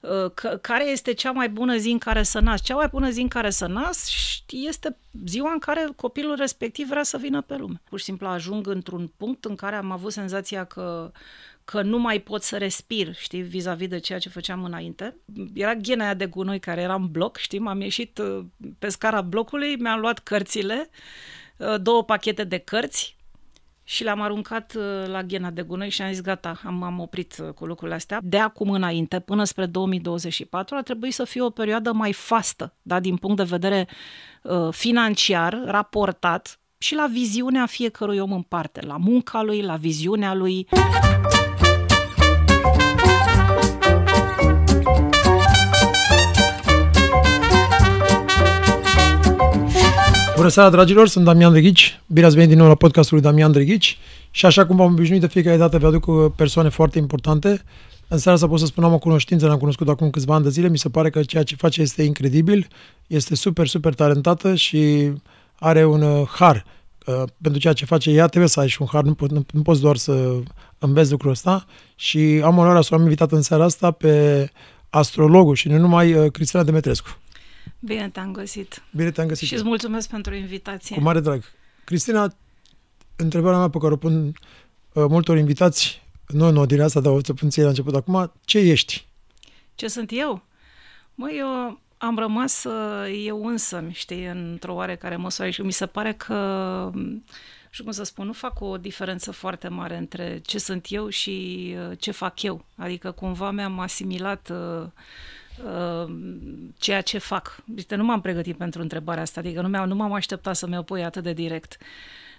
uh, care este cea mai bună zi în care să nasc. Cea mai bună zi în care să nasc este ziua în care copilul respectiv vrea să vină pe lume. Pur și simplu ajung într-un punct în care am avut senzația că că nu mai pot să respir, știi, vis-a-vis de ceea ce făceam înainte. Era ghena aia de gunoi care era în bloc, știi, m-am ieșit uh, pe scara blocului, mi-am luat cărțile, uh, două pachete de cărți și le-am aruncat uh, la ghena de gunoi și am zis gata, am, am oprit cu lucrurile astea. De acum înainte, până spre 2024, ar trebui să fie o perioadă mai fastă, da, din punct de vedere uh, financiar, raportat și la viziunea fiecărui om în parte, la munca lui, la viziunea lui. Bună seara, dragilor! Sunt Damian Drăghici. Bine ați venit din nou la podcastul lui Damian Drăghici. Și așa cum v-am obișnuit de fiecare dată, vă aduc uh, persoane foarte importante. În seara asta pot să spun, am o cunoștință, l-am cunoscut acum câțiva ani de zile. Mi se pare că ceea ce face este incredibil. Este super, super talentată și are un uh, har uh, pentru ceea ce face ea. Trebuie să ai și un har, nu, po- nu, nu poți doar să înveți lucrul ăsta. Și am onoarea să o am invitat în seara asta pe astrologul și nu numai uh, Cristina Demetrescu. Bine te-am găsit. Bine te-am găsit. Și îți mulțumesc pentru invitație. Cu mare drag. Cristina, întrebarea mea pe care o pun uh, multor invitați, nu în ordinea asta, dar o să pun ție la început acum, ce ești? Ce sunt eu? Măi, eu am rămas uh, eu însă, știi, într-o oarecare măsură și mi se pare că, nu știu cum să spun, nu fac o diferență foarte mare între ce sunt eu și uh, ce fac eu. Adică cumva mi-am asimilat uh, uh, ceea ce fac. Uite, nu m-am pregătit pentru întrebarea asta, adică nu, mi-am, nu m-am așteptat să mi-o pui atât de direct.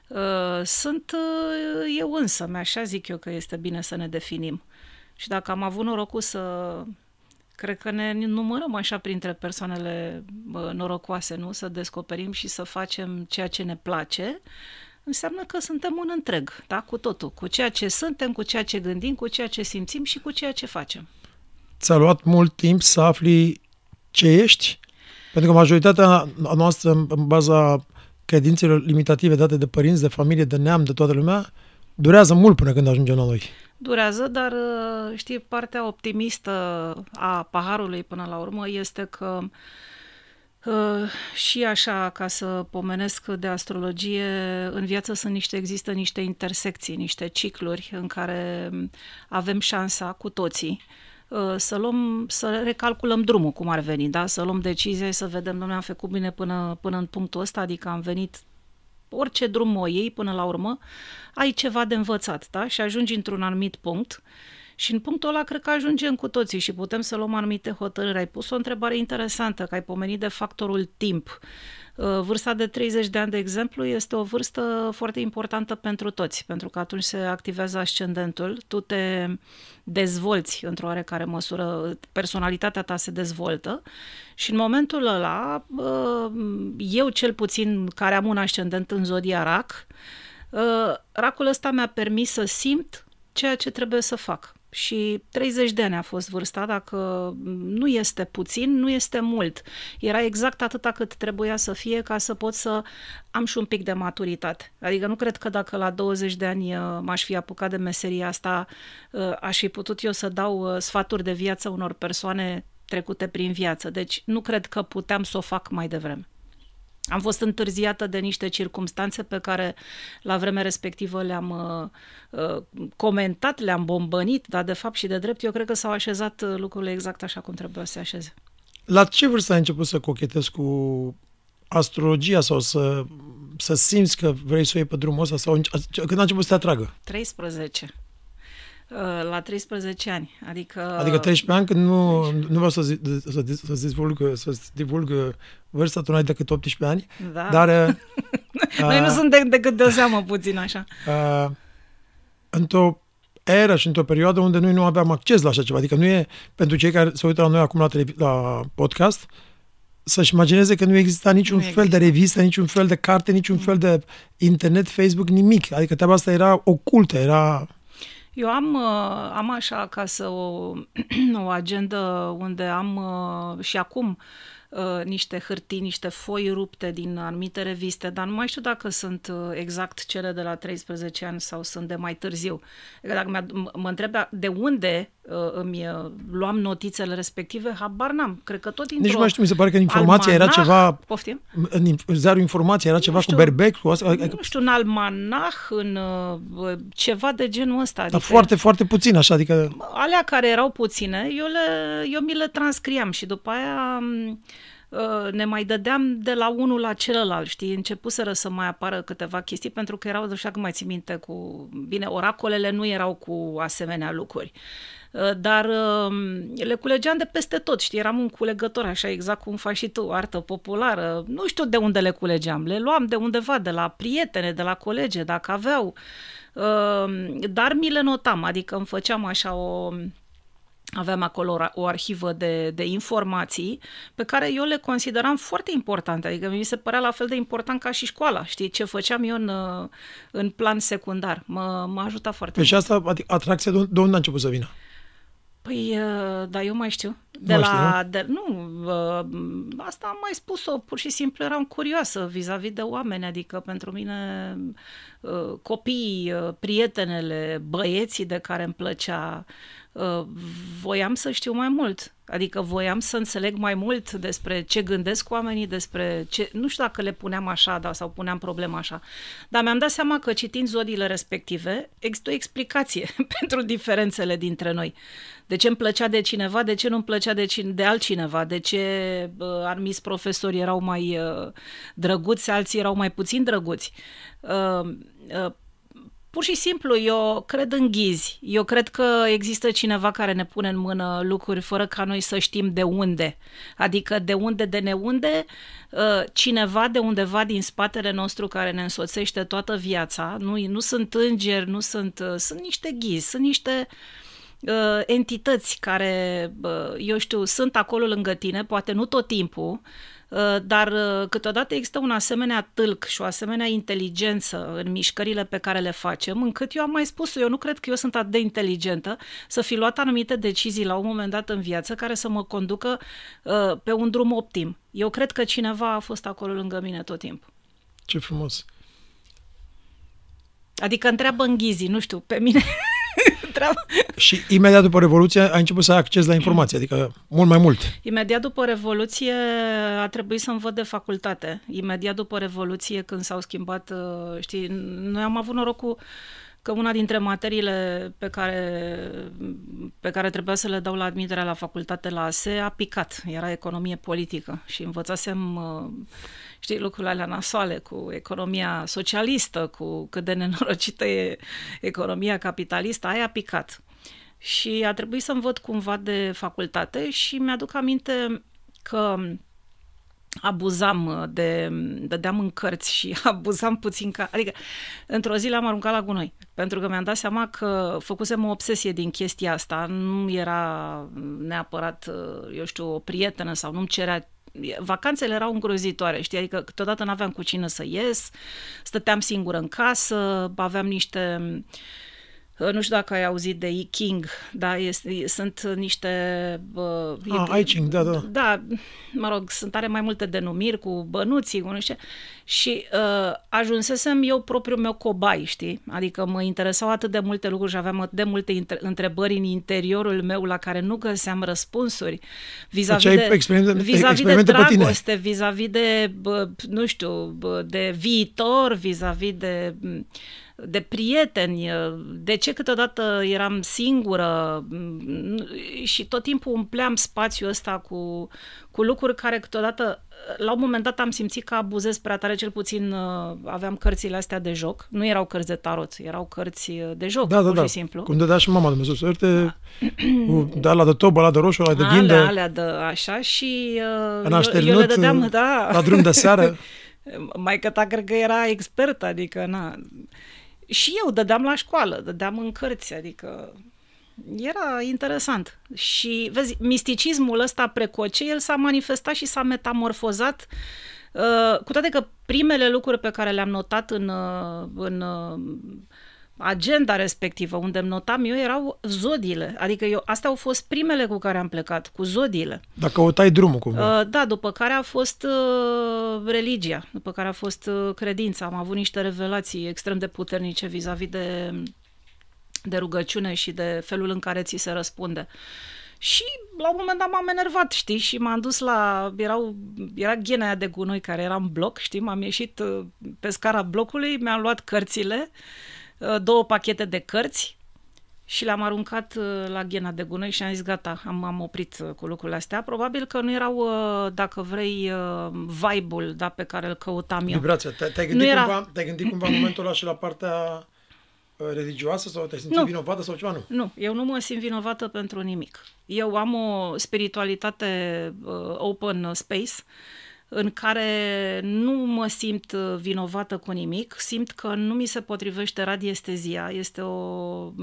Uh, sunt uh, eu însă, așa zic eu că este bine să ne definim. Și dacă am avut norocul să cred că ne numărăm așa printre persoanele bă, norocoase, nu? Să descoperim și să facem ceea ce ne place, înseamnă că suntem un întreg, da? Cu totul. Cu ceea ce suntem, cu ceea ce gândim, cu ceea ce simțim și cu ceea ce facem. Ți-a luat mult timp să afli ce ești? Pentru că majoritatea noastră, în baza credințelor limitative date de părinți, de familie, de neam, de toată lumea, durează mult până când ajungem la noi. Durează, dar știi, partea optimistă a paharului până la urmă este că Uh, și așa, ca să pomenesc de astrologie, în viață sunt niște, există niște intersecții, niște cicluri în care avem șansa cu toții uh, să luăm, să recalculăm drumul, cum ar veni, da? Să luăm decizie, să vedem, domnule, am făcut bine până, până în punctul ăsta, adică am venit orice drum o iei până la urmă, ai ceva de învățat, da? Și ajungi într-un anumit punct și în punctul ăla cred că ajungem cu toții și putem să luăm anumite hotărâri. Ai pus o întrebare interesantă, că ai pomenit de factorul timp. Uh, vârsta de 30 de ani, de exemplu, este o vârstă foarte importantă pentru toți, pentru că atunci se activează ascendentul, tu te dezvolți într-o oarecare măsură, personalitatea ta se dezvoltă și în momentul ăla, uh, eu cel puțin care am un ascendent în zodia rac, uh, racul ăsta mi-a permis să simt ceea ce trebuie să fac și 30 de ani a fost vârsta, dacă nu este puțin, nu este mult. Era exact atâta cât trebuia să fie ca să pot să am și un pic de maturitate. Adică nu cred că dacă la 20 de ani uh, m-aș fi apucat de meseria asta, uh, aș fi putut eu să dau uh, sfaturi de viață unor persoane trecute prin viață. Deci nu cred că puteam să o fac mai devreme. Am fost întârziată de niște circumstanțe pe care la vremea respectivă le-am uh, uh, comentat, le-am bombănit, dar de fapt și de drept eu cred că s-au așezat uh, lucrurile exact așa cum trebuia să se așeze. La ce vârstă ai început să cochetezi cu astrologia sau să, să simți că vrei să o iei pe drumul ăsta? Sau când a început să te atragă? 13. Uh, la 13 ani. Adică, adică 13 ani când nu, nu vreau să, zi, să, să, divulg, să divulg vârsta, tu n-ai decât 18 ani. Da. Dar... Uh, Noi nu suntem decât de seamă puțin așa. Uh, într-o era și într-o perioadă unde noi nu aveam acces la așa ceva. Adică nu e pentru cei care se uită la noi acum la, televi- la podcast să-și imagineze că nu exista niciun nu fel exista. de revistă, niciun fel de carte, niciun mm. fel de internet, Facebook, nimic. Adică treaba asta era ocultă, era eu am, uh, am așa acasă o, o agendă unde am uh, și acum uh, niște hârtii, niște foi rupte din anumite reviste, dar nu mai știu dacă sunt exact cele de la 13 ani sau sunt de mai târziu. Dacă mă întreb de unde uh, îmi uh, luam notițele respective, habar n-am. Cred că tot dintr-o Nici nu mai știu, mi se pare că în informația era almanah- ceva, Poftim? în in- zarul informației era ceva știu. cu berbec, cu asta, adică, Nu știu, în almanah, în uh, ceva de genul ăsta. dar foarte, foarte puțin așa, adică alea care erau puține, eu, le, eu mi le transcriam și după aia m, uh, ne mai dădeam de la unul la celălalt, știi? Începuseră să mai apară câteva chestii, pentru că erau, așa cum mai ții minte, cu... Bine, oracolele nu erau cu asemenea lucruri. Uh, Dar uh, le culegeam de peste tot, știi, eram un culegător, așa exact cum faci și tu, artă populară. Nu știu de unde le culegeam, le luam de undeva, de la prietene, de la colege, dacă aveau. Uh, Dar mi le notam, adică îmi făceam așa o, aveam acolo o- o arhivă de, de informații pe care eu le consideram foarte importante, adică mi se părea la fel de important ca și școala, știi, ce făceam eu în, uh, în plan secundar. Mă, m-a ajutat foarte Păi și mult. asta, adică atracția de unde, de unde a început să vină? Păi, uh, da, eu mai știu. De Nu la, știi, de, nu, uh, asta am mai spus-o, pur și simplu eram curioasă vis-a-vis de oameni, adică pentru mine uh, copiii, uh, prietenele, băieții de care îmi plăcea, uh, voiam să știu mai mult. Adică voiam să înțeleg mai mult despre ce gândesc oamenii, despre ce... Nu știu dacă le puneam așa da, sau puneam problema așa. Dar mi-am dat seama că citind zodiile respective, există o explicație pentru diferențele dintre noi. De ce îmi plăcea de cineva, de ce nu îmi plăcea de, cine, de altcineva, de ce uh, anumiți profesori erau mai uh, drăguți, alții erau mai puțin drăguți. Uh, uh, Pur și simplu, eu cred în ghizi. Eu cred că există cineva care ne pune în mână lucruri fără ca noi să știm de unde. Adică de unde, de neunde, uh, cineva de undeva din spatele nostru care ne însoțește toată viața. Nu, nu sunt îngeri, nu sunt... uh, Sunt niște ghizi, sunt niște uh, entități care, uh, eu știu, sunt acolo lângă tine, poate nu tot timpul, uh, dar uh, câteodată există un asemenea tâlc și o asemenea inteligență în mișcările pe care le facem, încât eu am mai spus eu nu cred că eu sunt atât de inteligentă să fi luat anumite decizii la un moment dat în viață care să mă conducă uh, pe un drum optim. Eu cred că cineva a fost acolo lângă mine tot timpul. Ce frumos. Adică întreabă în ghizii, nu știu, pe mine întreabă. Și imediat după Revoluție ai început să ai acces la informație, adică mult mai mult. Imediat după Revoluție a trebuit să-mi văd de facultate. Imediat după Revoluție, când s-au schimbat, uh, știi, noi am avut norocul că una dintre materiile pe care, pe care trebuia să le dau la admiterea la facultate la ASE a picat. Era economie politică și învățasem, uh, știi, lucrurile alea nasoale cu economia socialistă, cu cât de nenorocită e economia capitalistă, aia a picat. Și a trebuit să-mi văd cumva de facultate și mi-aduc aminte că abuzam de, dădeam în cărți și abuzam puțin ca, adică într-o zi le-am aruncat la gunoi, pentru că mi-am dat seama că făcusem o obsesie din chestia asta, nu era neapărat, eu știu, o prietenă sau nu-mi cerea vacanțele erau îngrozitoare, știi, adică câteodată n-aveam cu cine să ies, stăteam singură în casă, aveam niște nu știu dacă ai auzit de I-King, da, este, sunt niște... Uh, ah, I-King, da, da. Da, mă rog, sunt are mai multe denumiri cu bănuții, cu nu știu și uh, ajunsesem eu propriul meu cobai, știi? Adică mă interesau atât de multe lucruri și aveam atât de multe întrebări în interiorul meu la care nu găseam răspunsuri vis-a-vis deci de, experimente, vis-a-vis de dragoste, vis-a-vis de, bă, nu știu, bă, de viitor, vis-a-vis de de prieteni, de ce câteodată eram singură și tot timpul umpleam spațiul ăsta cu, cu lucruri care câteodată, la un moment dat am simțit că abuzez prea tare, cel puțin aveam cărțile astea de joc, nu erau cărți de tarot, erau cărți de joc, da, da, pur da. și simplu. Cum dădea și mama Dumnezeu să da. cu, da, la de tobă, la de roșu, la de ghinde. Alea, alea de așa și uh, eu, eu le dădeam, da. la drum de seară. Mai că ta cred că era expert, adică na, și eu dădeam la școală, dădeam în cărți, adică era interesant. Și, vezi, misticismul ăsta precoce, el s-a manifestat și s-a metamorfozat, uh, cu toate că primele lucruri pe care le-am notat în, uh, în uh, agenda respectivă, unde îmi notam eu, erau zodiile. Adică eu, astea au fost primele cu care am plecat, cu zodiile. Dacă căutai drumul cumva. Uh, da, după care a fost uh, religia, după care a fost uh, credința. Am avut niște revelații extrem de puternice vis-a-vis de de rugăciune și de felul în care ți se răspunde. Și la un moment dat m-am enervat, știi, și m-am dus la... Erau, era ghena aia de gunoi care era în bloc, știi, m-am ieșit uh, pe scara blocului, mi-am luat cărțile, uh, două pachete de cărți și le-am aruncat uh, la ghena de gunoi și am zis gata, am, am oprit cu lucrurile astea. Probabil că nu erau, dacă vrei, vibe-ul da, pe care îl căutam eu. Vibrația. Te-ai, te-ai, gândit, era... cumva, te-ai gândit cumva în momentul ăla și la partea religioasă sau te-ai simțit nu. vinovată sau ceva? Nu. Nu, eu nu mă simt vinovată pentru nimic. Eu am o spiritualitate uh, open space în care nu mă simt vinovată cu nimic, simt că nu mi se potrivește radiestezia. Este o...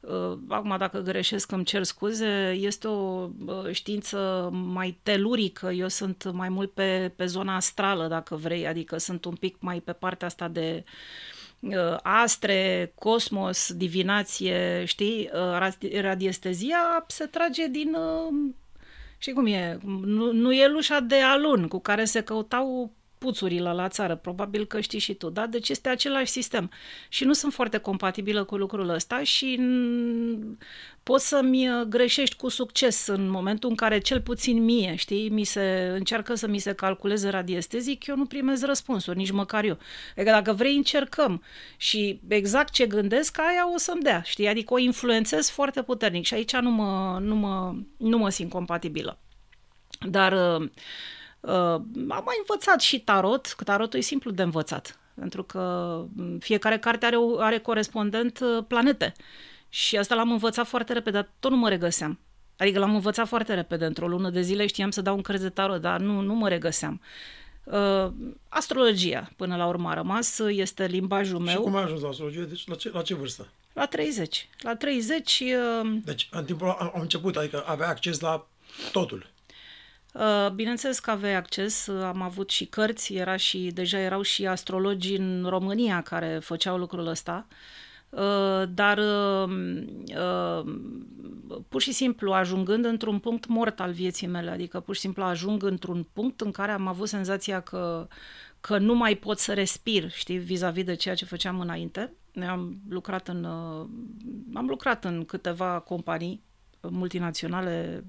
Uh, acum, dacă greșesc, îmi cer scuze. Este o uh, știință mai telurică. Eu sunt mai mult pe, pe zona astrală, dacă vrei, adică sunt un pic mai pe partea asta de uh, Uh, astre, cosmos, divinație, știi, uh, radiestezia se trage din, uh, știi cum e, nu, nu e lușa de alun cu care se căutau puțurile la țară, probabil că știi și tu, da? Deci este același sistem. Și nu sunt foarte compatibilă cu lucrul ăsta și poți să-mi uh, greșești cu succes în momentul în care cel puțin mie, știi, mi se încearcă să mi se calculeze radiestezic, eu nu primez răspunsuri, nici măcar eu. Adică dacă vrei, încercăm și exact ce gândesc, aia o să-mi dea, știi? Adică o influențez foarte puternic și aici nu mă, nu mă, nu mă simt compatibilă. Dar uh, Uh, am mai învățat și tarot, că tarotul e simplu de învățat, pentru că mm, fiecare carte are, are corespondent uh, planete. Și asta l-am învățat foarte repede, dar tot nu mă regăseam. Adică l-am învățat foarte repede, într-o lună de zile știam să dau un cărți de tarot, dar nu, nu mă regăseam. Uh, astrologia, până la urmă, a rămas, este limbajul meu. Și cum ai ajuns la astrologie? Deci la ce, la ce vârstă? La 30. La 30... Uh... Deci în timpul am început, adică avea acces la totul. Uh, bineînțeles că aveai acces, uh, am avut și cărți, era și, deja erau și astrologi în România care făceau lucrul ăsta, uh, dar pur și simplu ajungând într-un punct mort al vieții mele, adică pur și simplu ajung într-un punct în care am avut senzația că, că nu mai pot să respir, știi, vis-a-vis de ceea ce făceam înainte. Am lucrat în, am lucrat în câteva companii multinaționale,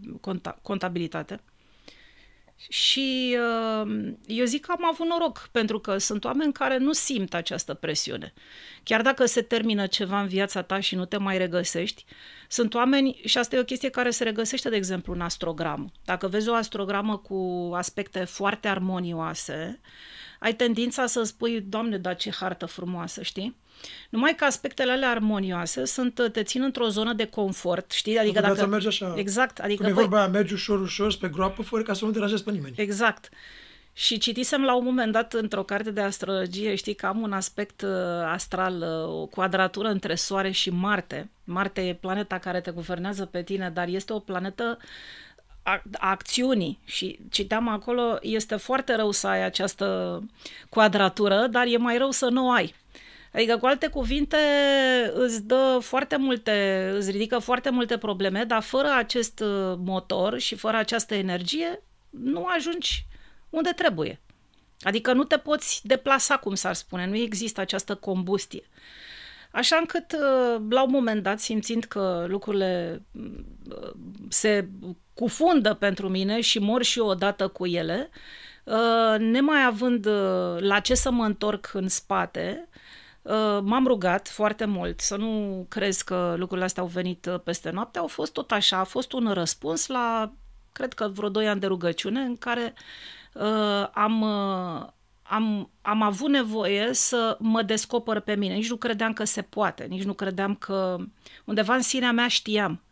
contabilitate, și uh, eu zic că am avut noroc, pentru că sunt oameni care nu simt această presiune. Chiar dacă se termină ceva în viața ta și nu te mai regăsești, sunt oameni, și asta e o chestie care se regăsește, de exemplu, în astrogramă. Dacă vezi o astrogramă cu aspecte foarte armonioase, ai tendința să spui, Doamne, dar ce hartă frumoasă, știi? Numai că aspectele alea armonioase sunt, te țin într-o zonă de confort, știi? Adică dacă... merge așa. Exact. Adică, Cum e vorba aia, mergi ușor, ușor, pe groapă, fără ca să nu deranjezi pe nimeni. Exact. Și citisem la un moment dat într-o carte de astrologie, știi, că am un aspect uh, astral, uh, o quadratură între Soare și Marte. Marte e planeta care te guvernează pe tine, dar este o planetă a acțiunii și citeam acolo, este foarte rău să ai această quadratură, dar e mai rău să nu o ai. Adică, cu alte cuvinte, îți dă foarte multe, îți ridică foarte multe probleme, dar fără acest uh, motor și fără această energie, nu ajungi unde trebuie. Adică nu te poți deplasa, cum s-ar spune, nu există această combustie. Așa încât, uh, la un moment dat, simțind că lucrurile uh, se cufundă pentru mine și mor și eu odată cu ele, nemai având la ce să mă întorc în spate, Uh, m-am rugat foarte mult să nu crezi că lucrurile astea au venit uh, peste noapte, au fost tot așa, a fost un răspuns la, cred că vreo doi ani de rugăciune în care uh, am, uh, am, am avut nevoie să mă descoper pe mine. Nici nu credeam că se poate, nici nu credeam că undeva în sinea mea știam.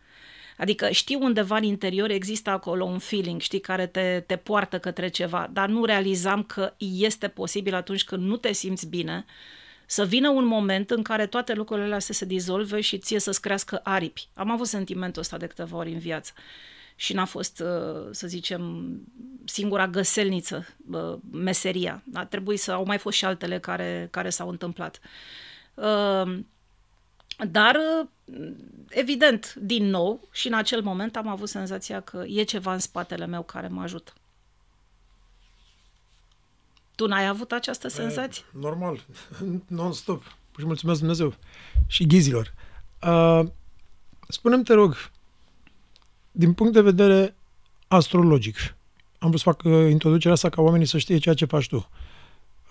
Adică știu undeva în interior există acolo un feeling, știi, care te, te poartă către ceva, dar nu realizam că este posibil atunci când nu te simți bine, uh, să vină un moment în care toate lucrurile alea să se dizolve și ție să-ți crească aripi. Am avut sentimentul ăsta de câteva ori în viață și n-a fost, uh, să zicem, singura găselniță, meseria. A trebuit să au mai fost și altele care, care s-au întâmplat. Uh, dar, uh, evident, din nou, și în acel moment am avut senzația că e ceva în spatele meu care mă ajută. Tu n-ai avut această senzație? Normal, non-stop. Și mulțumesc Dumnezeu și ghizilor. Uh, spune te rog, din punct de vedere astrologic, am vrut să fac uh, introducerea asta ca oamenii să știe ceea ce faci tu.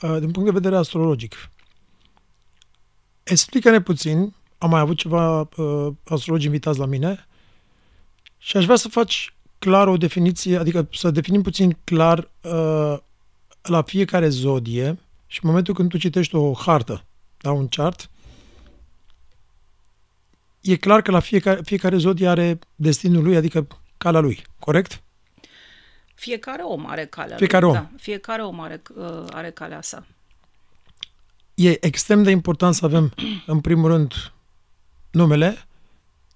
Uh, din punct de vedere astrologic, explică-ne puțin, am mai avut ceva uh, astrologi invitați la mine și aș vrea să faci clar o definiție, adică să definim puțin clar uh, la fiecare zodie și în momentul când tu citești o hartă, da, un chart, e clar că la fiecare, fiecare zodie are destinul lui, adică calea lui, corect? Fiecare om are calea fiecare lui. Om. Da, fiecare om are, uh, are calea sa. E extrem de important să avem, în primul rând, numele,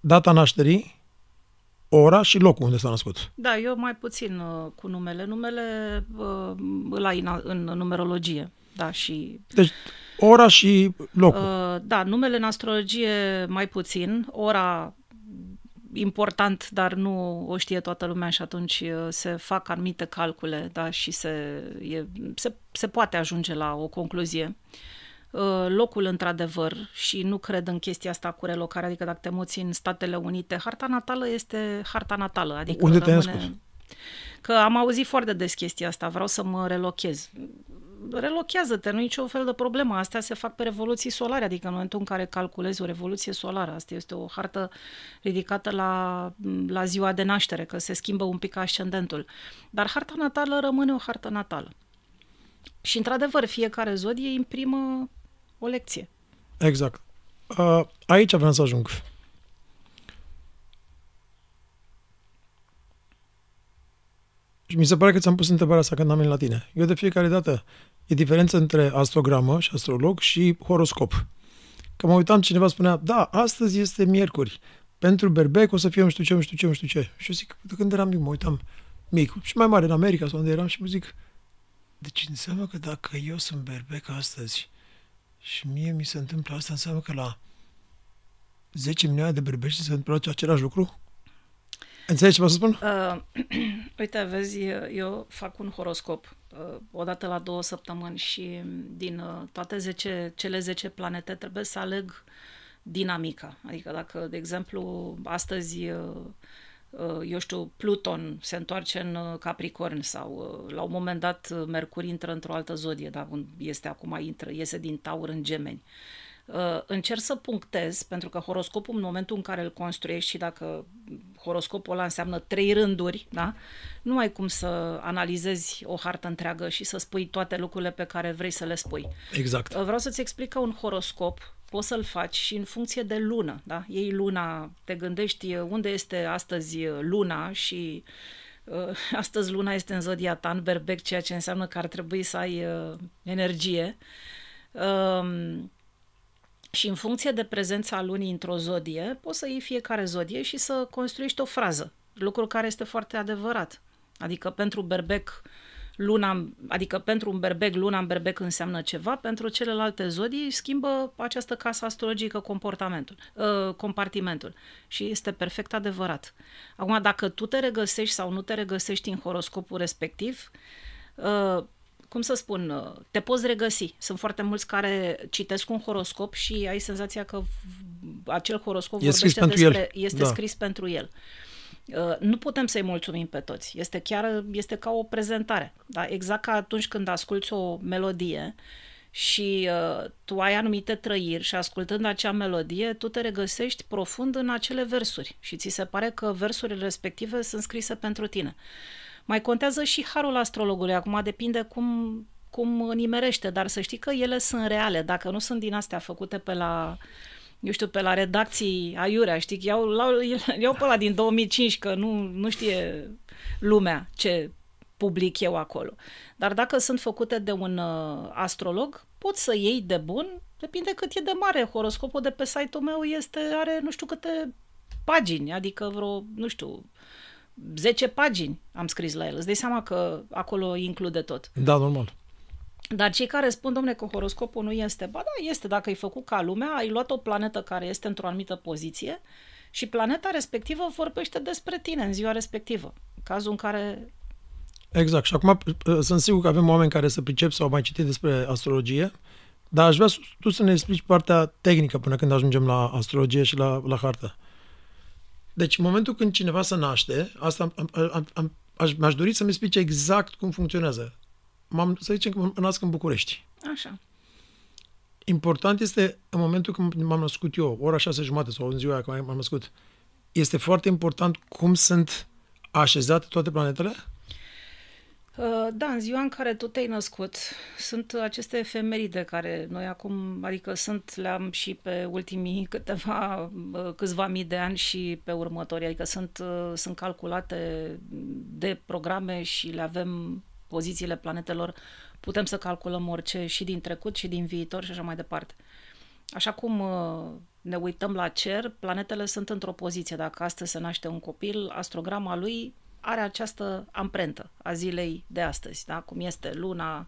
data nașterii, ora și locul unde s-a născut. Da, eu mai puțin uh, cu numele. Numele uh, îl ai în, în numerologie. Da, și... Deci, ora și locul. Uh, da, numele în astrologie mai puțin. Ora important, dar nu o știe toată lumea și atunci uh, se fac anumite calcule da, și se, e, se, se poate ajunge la o concluzie. Uh, locul, într-adevăr, și nu cred în chestia asta cu relocarea, adică dacă te muți în Statele Unite, harta natală este harta natală. Adică Unde te-ai născut? Că am auzit foarte des chestia asta, vreau să mă relochez relochează-te, nu e nicio fel de problemă. Astea se fac pe revoluții solare, adică în momentul în care calculezi o revoluție solară, asta este o hartă ridicată la, la ziua de naștere, că se schimbă un pic ascendentul. Dar harta natală rămâne o hartă natală. Și, într-adevăr, fiecare zodie imprimă o lecție. Exact. Uh, aici vreau să ajung. Și mi se pare că ți-am pus întrebarea asta când am venit la tine. Eu de fiecare dată e diferență între astrogramă și astrolog și horoscop. Că mă uitam, cineva spunea, da, astăzi este miercuri. Pentru berbec o să fie nu știu ce, nu știu ce, nu știu ce. Și eu zic, de când eram mic, mă uitam mic. Și mai mare în America sau unde eram și mă zic, deci înseamnă că dacă eu sunt berbec astăzi și mie mi se întâmplă asta, înseamnă că la 10 milioane de berbești se întâmplă același lucru? Înțelegi ce vă să spun? Uh, uite, vezi, eu fac un horoscop uh, o dată la două săptămâni și din uh, toate 10, cele 10 planete trebuie să aleg dinamica. Adică dacă, de exemplu, astăzi uh, uh eu știu, Pluton se întoarce în uh, Capricorn sau uh, la un moment dat Mercur intră într-o altă zodie, dar este acum intră, iese din Taur în Gemeni. Uh, încerc să punctez, pentru că horoscopul în momentul în care îl construiești și dacă horoscopul ăla înseamnă trei rânduri, da? nu ai cum să analizezi o hartă întreagă și să spui toate lucrurile pe care vrei să le spui. Exact. Uh, vreau să-ți explic că un horoscop poți să-l faci și în funcție de lună. Da? Iei luna, te gândești unde este astăzi luna și uh, astăzi luna este în zodia ta, în berbec, ceea ce înseamnă că ar trebui să ai uh, energie. Uh, și în funcție de prezența lunii într-o zodie, poți să iei fiecare zodie și să construiești o frază. Lucru care este foarte adevărat. Adică pentru berbec, luna, adică pentru un berbec, luna în berbec înseamnă ceva, pentru celelalte zodii schimbă această casă astrologică comportamentul, uh, compartimentul. Și este perfect adevărat. Acum, dacă tu te regăsești sau nu te regăsești în horoscopul respectiv, uh, cum să spun, te poți regăsi. Sunt foarte mulți care citesc un horoscop și ai senzația că acel horoscop e vorbește despre, el. este da. scris pentru el. Uh, nu putem să-i mulțumim pe toți. Este chiar este ca o prezentare. Da? Exact ca atunci când asculți o melodie și uh, tu ai anumite trăiri și ascultând acea melodie, tu te regăsești profund în acele versuri și ți se pare că versurile respective sunt scrise pentru tine. Mai contează și harul astrologului. Acum depinde cum, cum nimerește, dar să știi că ele sunt reale. Dacă nu sunt din astea făcute pe la eu știu, pe la redacții aiurea, știi, iau, iau, iau pe la din 2005, că nu, nu știe lumea ce public eu acolo. Dar dacă sunt făcute de un uh, astrolog, poți să iei de bun, depinde cât e de mare. Horoscopul de pe site-ul meu este, are nu știu câte pagini, adică vreo, nu știu, 10 pagini am scris la el. Îți dai seama că acolo include tot. Da, normal. Dar cei care spun, domne, că horoscopul nu este, ba da, este, dacă ai făcut ca lumea, ai luat o planetă care este într-o anumită poziție și planeta respectivă vorbește despre tine în ziua respectivă. În cazul în care... Exact. Și acum sunt sigur că avem oameni care să pricep sau au mai citit despre astrologie, Dar aș vrea tu să ne explici partea tehnică până când ajungem la astrologie și la, la hartă. Deci, în momentul când cineva se naște, asta am, am, am, aș, mi-aș dori să-mi explice exact cum funcționează. M-am, să zicem că mă nasc în București. Așa. Important este, în momentul când m-am născut eu, ora șase jumate sau în ziua aia când m-am născut, este foarte important cum sunt așezate toate planetele? Uh, da, în ziua în care tu te-ai născut, sunt aceste efemeride care noi acum, adică sunt, le-am și pe ultimii câteva, uh, câțiva mii de ani și pe următorii, adică sunt, uh, sunt calculate de programe și le avem pozițiile planetelor, putem să calculăm orice și din trecut și din viitor și așa mai departe. Așa cum ne uităm la cer, planetele sunt într-o poziție. Dacă astăzi se naște un copil, astrograma lui are această amprentă a zilei de astăzi, da? cum este luna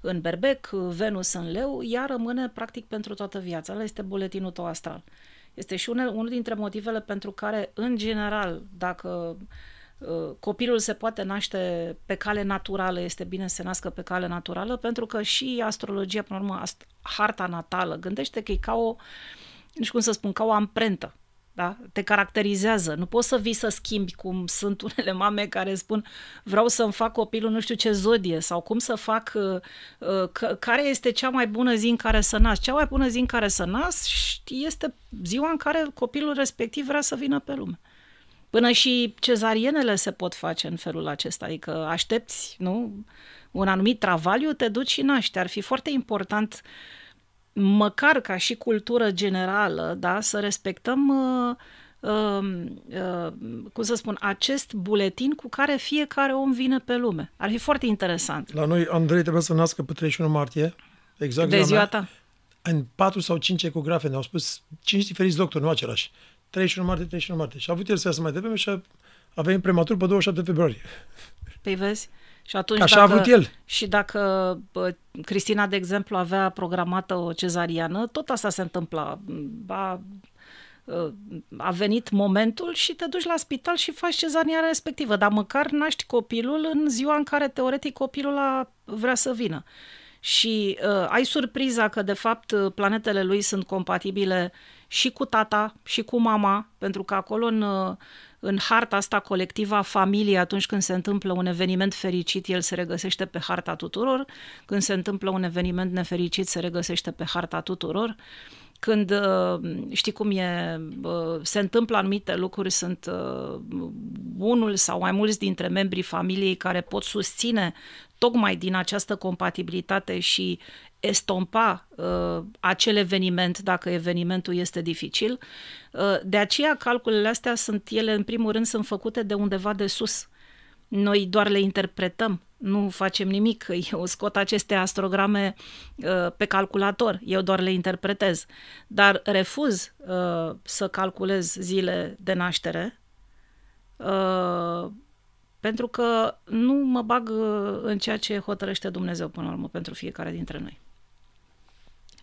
în berbec, Venus în leu, ea rămâne practic pentru toată viața. Ăla este buletinul tău astral. Este și unul, unul dintre motivele pentru care, în general, dacă uh, copilul se poate naște pe cale naturală, este bine să se nască pe cale naturală, pentru că și astrologia, până la urmă, harta natală, gândește că e ca o, nu știu cum să spun, ca o amprentă da? te caracterizează. Nu poți să vii să schimbi cum sunt unele mame care spun vreau să-mi fac copilul nu știu ce zodie sau cum să fac, uh, uh, care este cea mai bună zi în care să nasc. Cea mai bună zi în care să nasc este ziua în care copilul respectiv vrea să vină pe lume. Până și cezarienele se pot face în felul acesta, adică aștepți, nu? Un anumit travaliu, te duci și naști. Ar fi foarte important uh, măcar ca și cultură generală, da, să respectăm uh, uh, uh, cum să spun, acest buletin cu care fiecare om vine pe lume. Ar fi foarte interesant. La noi, Andrei trebuie să nască pe 31 martie, exact de ziua ta. În 4 sau 5 ecografe ne-au spus 5 diferiți doctori, nu același. 31 martie, 31 martie. Și a avut el să iasă mai devreme și a, a venit prematur pe 27 februarie. Păi vezi? Și atunci Așa dacă, a avut el. Și dacă bă, Cristina, de exemplu, avea programată o cezariană, tot asta se întâmpla. A, ă, a venit momentul și te duci la spital și faci cezariana respectivă, dar măcar naști copilul în ziua în care teoretic copilul a vrea să vină. Și uh, ai surpriza că, de fapt, planetele lui sunt compatibile și cu tata și cu mama, pentru că acolo în uh, în harta asta colectivă a familiei, atunci când se întâmplă un eveniment fericit, el se regăsește pe harta tuturor, când se întâmplă un eveniment nefericit, se regăsește pe harta tuturor. Când, uh, știi cum e, uh, se întâmplă anumite lucruri, sunt uh, unul sau mai mulți dintre membrii familiei care pot susține tocmai din această compatibilitate și estompa uh, acel eveniment dacă evenimentul este dificil. Uh, de aceea calculele astea sunt ele în primul rând sunt făcute de undeva de sus. Noi doar le interpretăm, nu facem nimic. Eu scot aceste astrograme uh, pe calculator, eu doar le interpretez. Dar refuz uh, să calculez zile de naștere uh, pentru că nu mă bag uh, în ceea ce hotărăște Dumnezeu până la urmă pentru fiecare dintre noi.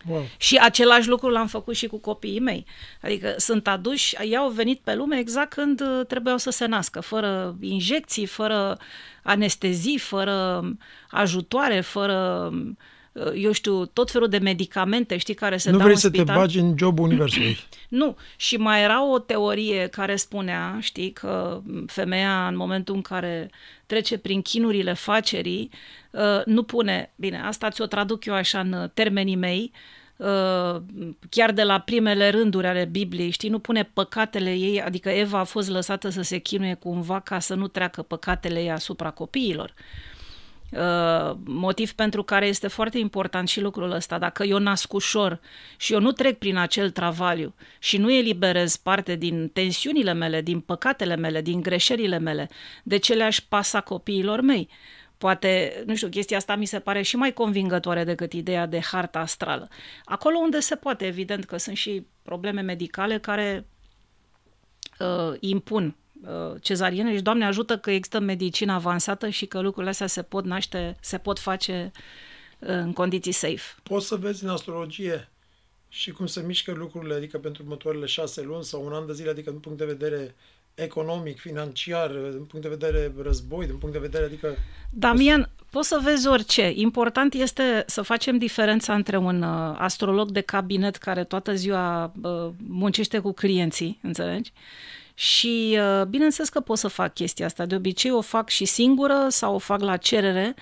Wow. Și același lucru l-am făcut și cu copiii mei. Adică sunt aduși, ei au venit pe lume exact când uh, trebuiau să se nască, fără injecții, fără anestezii, fără ajutoare, fără uh, eu știu, tot felul de medicamente, știi, care se nu dau vrei în să spital. te bagi în jobul universului. nu. Și mai era o teorie care spunea, știi, că femeia în momentul în care trece prin chinurile facerii, uh, nu pune, bine, asta ți-o traduc eu așa în termenii mei, uh, chiar de la primele rânduri ale Bibliei, știi, nu pune păcatele ei, adică Eva a fost lăsată să se chinuie cumva ca să nu treacă păcatele ei asupra copiilor. Uh, motiv pentru care este foarte important și lucrul ăsta. Dacă eu nasc ușor și eu nu trec prin acel travaliu și nu eliberez parte din tensiunile mele, din păcatele mele, din greșelile mele, de ce le-aș pasa copiilor mei? Poate, nu știu, chestia asta mi se pare și mai convingătoare decât ideea de harta astrală. Acolo unde se poate, evident că sunt și probleme medicale care uh, impun Uh, cezariene și Doamne ajută că există medicină avansată și că lucrurile astea se pot naște, se pot face uh, în condiții safe. Poți să vezi în astrologie și cum se mișcă lucrurile, adică pentru următoarele șase luni sau un an de zile, adică din punct de vedere economic, financiar, din punct de vedere război, din punct de vedere, adică... Damian, poți să vezi orice. Important este să facem diferența între un uh, astrolog de cabinet care toată ziua uh, muncește cu clienții, înțelegi? Și uh, bineînțeles că pot să fac chestia asta. De obicei o fac și singură sau o fac la cerere,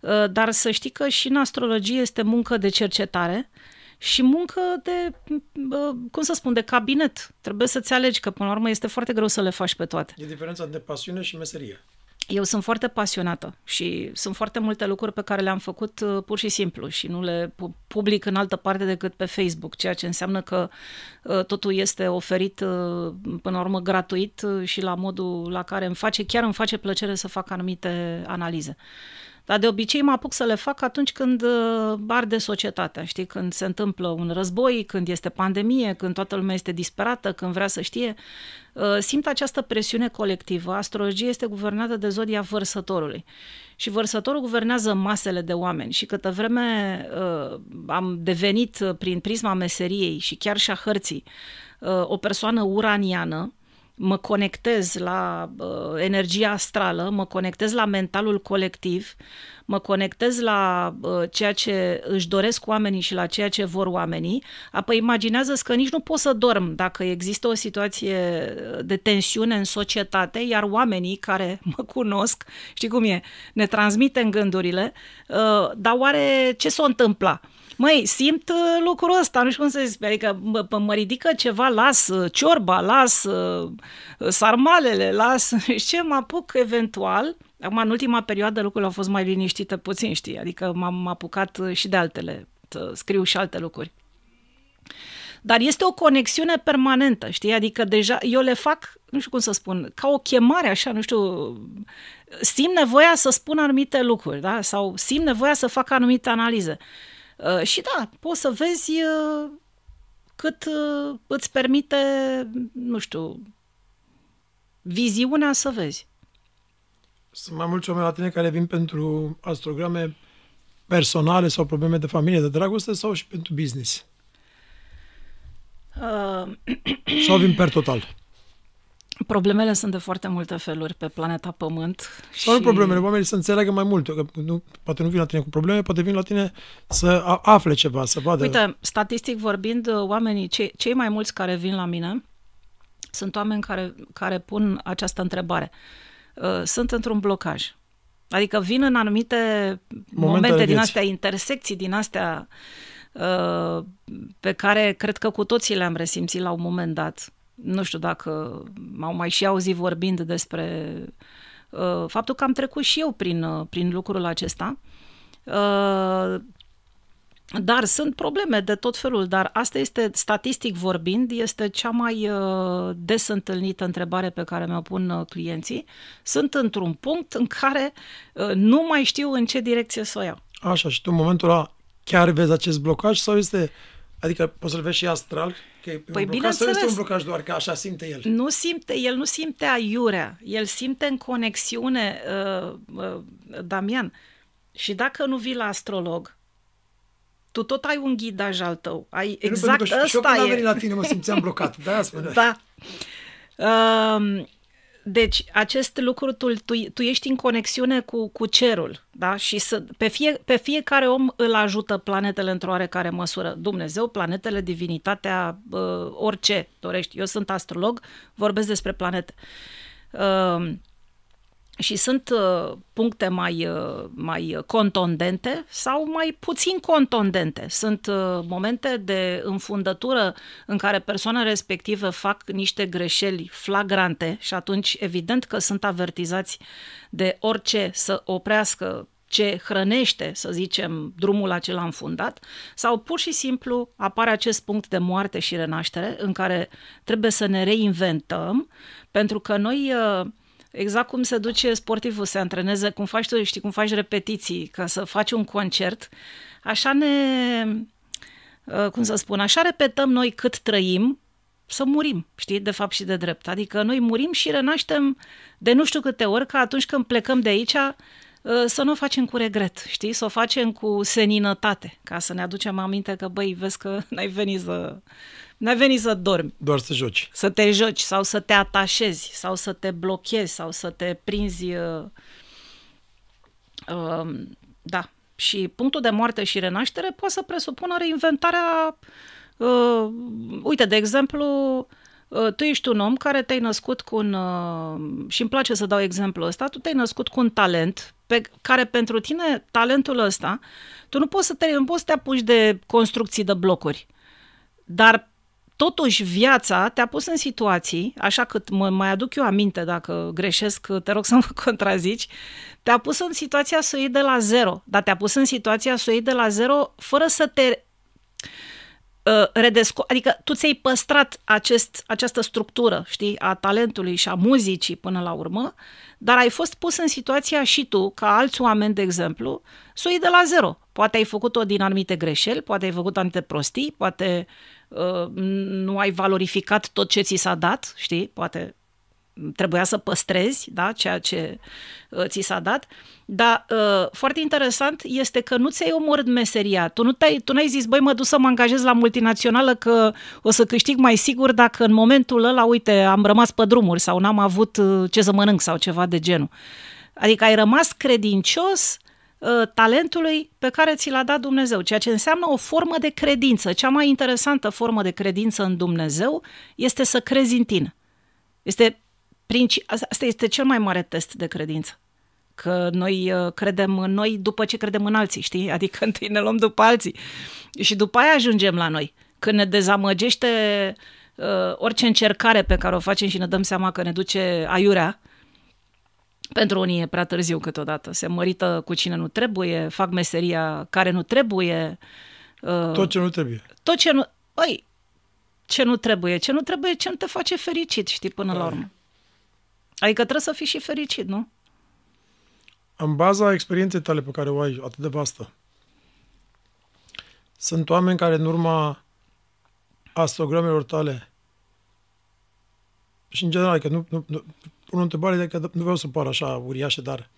uh, dar să știi că și în astrologie este muncă de cercetare și muncă de, uh, cum să spun, de cabinet. Trebuie să-ți alegi, că până la urmă este foarte greu să le faci pe toate. E diferența între pasiune și meserie. Eu sunt foarte pasionată și sunt foarte multe lucruri pe care le-am făcut uh, pur și simplu și nu le public în altă parte decât pe Facebook, ceea ce înseamnă că uh, totul este oferit uh, până la urmă gratuit și la modul la care îmi face, chiar îmi face plăcere să fac anumite analize. Dar de obicei mă apuc să le fac atunci când arde societatea, știi, când se întâmplă un război, când este pandemie, când toată lumea este disperată, când vrea să știe. Uh, simt această presiune colectivă. Astrologia este guvernată de zodia vărsătorului. Și vărsătorul guvernează masele de oameni și câtă vreme uh, am devenit uh, prin prisma meseriei și chiar și a hărții uh, o persoană uraniană, mă conectez la uh, energia astrală, mă conectez la mentalul colectiv, mă conectez la uh, ceea ce își doresc oamenii și la ceea ce vor oamenii, apoi imaginează că nici nu pot să dorm dacă există o situație de tensiune în societate, iar oamenii care mă cunosc, știi cum e, ne transmite în gândurile, uh, dar oare ce s-o întâmpla? Măi, simt uh, lucrul ăsta, nu știu cum să zic, adică mă, mă ridică ceva, las uh, ciorba, las uh, sarmalele, las, ce mă apuc eventual, Acum, în ultima perioadă, lucrurile au fost mai liniștite puțin, știi? Adică m-am apucat și de altele, să scriu și alte lucruri. Dar este o conexiune permanentă, știi? Adică deja eu le fac, nu știu cum să spun, ca o chemare așa, nu știu, simt nevoia să spun anumite lucruri, da? Sau simt nevoia să fac anumite analize. Uh, și da, poți să vezi uh, cât uh, îți permite, nu știu, viziunea să vezi. Sunt mai mulți oameni la tine care vin pentru astrograme personale sau probleme de familie, de dragoste sau și pentru business? Uh... sau vin per total? Problemele sunt de foarte multe feluri pe planeta Pământ. Sau și... problemele, oamenii să înțeleagă mai mult. Că nu, poate nu vin la tine cu probleme, poate vin la tine să afle ceva, să vadă. Uite, statistic vorbind, oamenii, cei, cei mai mulți care vin la mine sunt oameni care, care pun această întrebare. Uh, sunt într-un blocaj. Adică vin în anumite momente, momente din astea, intersecții din astea uh, pe care cred că cu toții le-am resimțit la un moment dat nu știu dacă m-au mai și auzit vorbind despre uh, faptul că am trecut și eu prin, uh, prin lucrul acesta. Uh, dar sunt probleme de tot felul, dar asta este, statistic vorbind, este cea mai uh, des întâlnită întrebare pe care mi-o pun uh, clienții. Sunt într-un punct în care uh, nu mai știu în ce direcție să o iau. Așa, și tu în momentul ăla chiar vezi acest blocaj sau este Adică poți să-l vezi și astral? Că e păi un blocaj sau este un blocaj doar că așa simte el? Nu simte, el nu simte aiurea, el simte în conexiune, uh, uh, Damian. Și dacă nu vii la astrolog, tu tot ai un ghidaj al tău. Ai exact ăsta și eu când am venit la tine mă simțeam blocat. Da, spune. Da. Uh, deci, acest lucru, tu, tu, tu ești în conexiune cu, cu cerul, da? Și să, pe, fie, pe fiecare om îl ajută planetele într-o oarecare măsură. Dumnezeu, planetele, divinitatea, uh, orice dorești. Eu sunt astrolog, vorbesc despre planete. Uh, și sunt uh, puncte mai, uh, mai contondente sau mai puțin contondente. Sunt uh, momente de înfundătură în care persoana respectivă fac niște greșeli flagrante și atunci evident că sunt avertizați de orice să oprească ce hrănește, să zicem, drumul acela înfundat, sau pur și simplu apare acest punct de moarte și renaștere în care trebuie să ne reinventăm, pentru că noi uh, Exact cum se duce sportivul să se antreneze, cum faci tu, știi, cum faci repetiții ca să faci un concert, așa ne, uh, cum să spun, așa repetăm noi cât trăim să murim, știi, de fapt și de drept. Adică noi murim și renaștem de nu știu câte ori, că atunci când plecăm de aici, uh, să nu o facem cu regret, știi, să o facem cu seninătate, ca să ne aducem aminte că, băi, vezi că n-ai venit să N-ai venit să dormi. Doar să joci. Să te joci sau să te atașezi sau să te blochezi sau să te prinzi uh, Uh, da. Și punctul de moarte și renaștere poate să presupună reinventarea. Uh, uite, de exemplu, uh, tu ești un om care te-ai născut cu un. Uh, și îmi place să dau exemplu ăsta. Tu te-ai născut cu un talent pe care pentru tine talentul ăsta, tu nu poți să te, nu poți să te apuci de construcții de blocuri. Dar totuși viața te-a pus în situații, așa cât mă mai aduc eu aminte dacă greșesc, te rog să mă contrazici, te-a pus în situația să o iei de la zero, dar te-a pus în situația să o iei de la zero fără să te uh, redesco- adică tu ți-ai păstrat acest, această structură, știi, a talentului și a muzicii până la urmă, dar ai fost pus în situația și tu, ca alți oameni, de exemplu, să o iei de la zero. Poate ai făcut-o din anumite greșeli, poate ai făcut anumite prostii, poate uh, nu ai valorificat tot ce ți s-a dat, știi, poate trebuia să păstrezi da, ceea ce uh, ți s-a dat, dar uh, foarte interesant este că nu ți-ai omorât meseria. Tu nu, te-ai, tu n-ai zis, băi, mă duc să mă angajez la multinațională că o să câștig mai sigur dacă în momentul ăla, uite, am rămas pe drumuri sau n-am avut uh, ce să mănânc sau ceva de genul. Adică ai rămas credincios uh, talentului pe care ți l-a dat Dumnezeu, ceea ce înseamnă o formă de credință. Cea mai interesantă formă de credință în Dumnezeu este să crezi în tine. Este Princi- asta este cel mai mare test de credință. Că noi uh, credem în noi după ce credem în alții, știi? Adică întâi ne luăm după alții și după aia ajungem la noi. Când ne dezamăgește uh, orice încercare pe care o facem și ne dăm seama că ne duce aiurea, pentru unii e prea târziu câteodată. Se mărită cu cine nu trebuie, fac meseria care nu trebuie. Uh, tot ce nu trebuie. Tot ce nu... Băi, ce nu trebuie? Ce nu trebuie, ce nu te face fericit, știi, până la urmă. Adică trebuie să fii și fericit, nu? În baza experienței tale pe care o ai atât de vastă, sunt oameni care în urma astrogramelor tale și în general, că nu, nu, nu pun o întrebare de că nu vreau să par așa uriașe, dar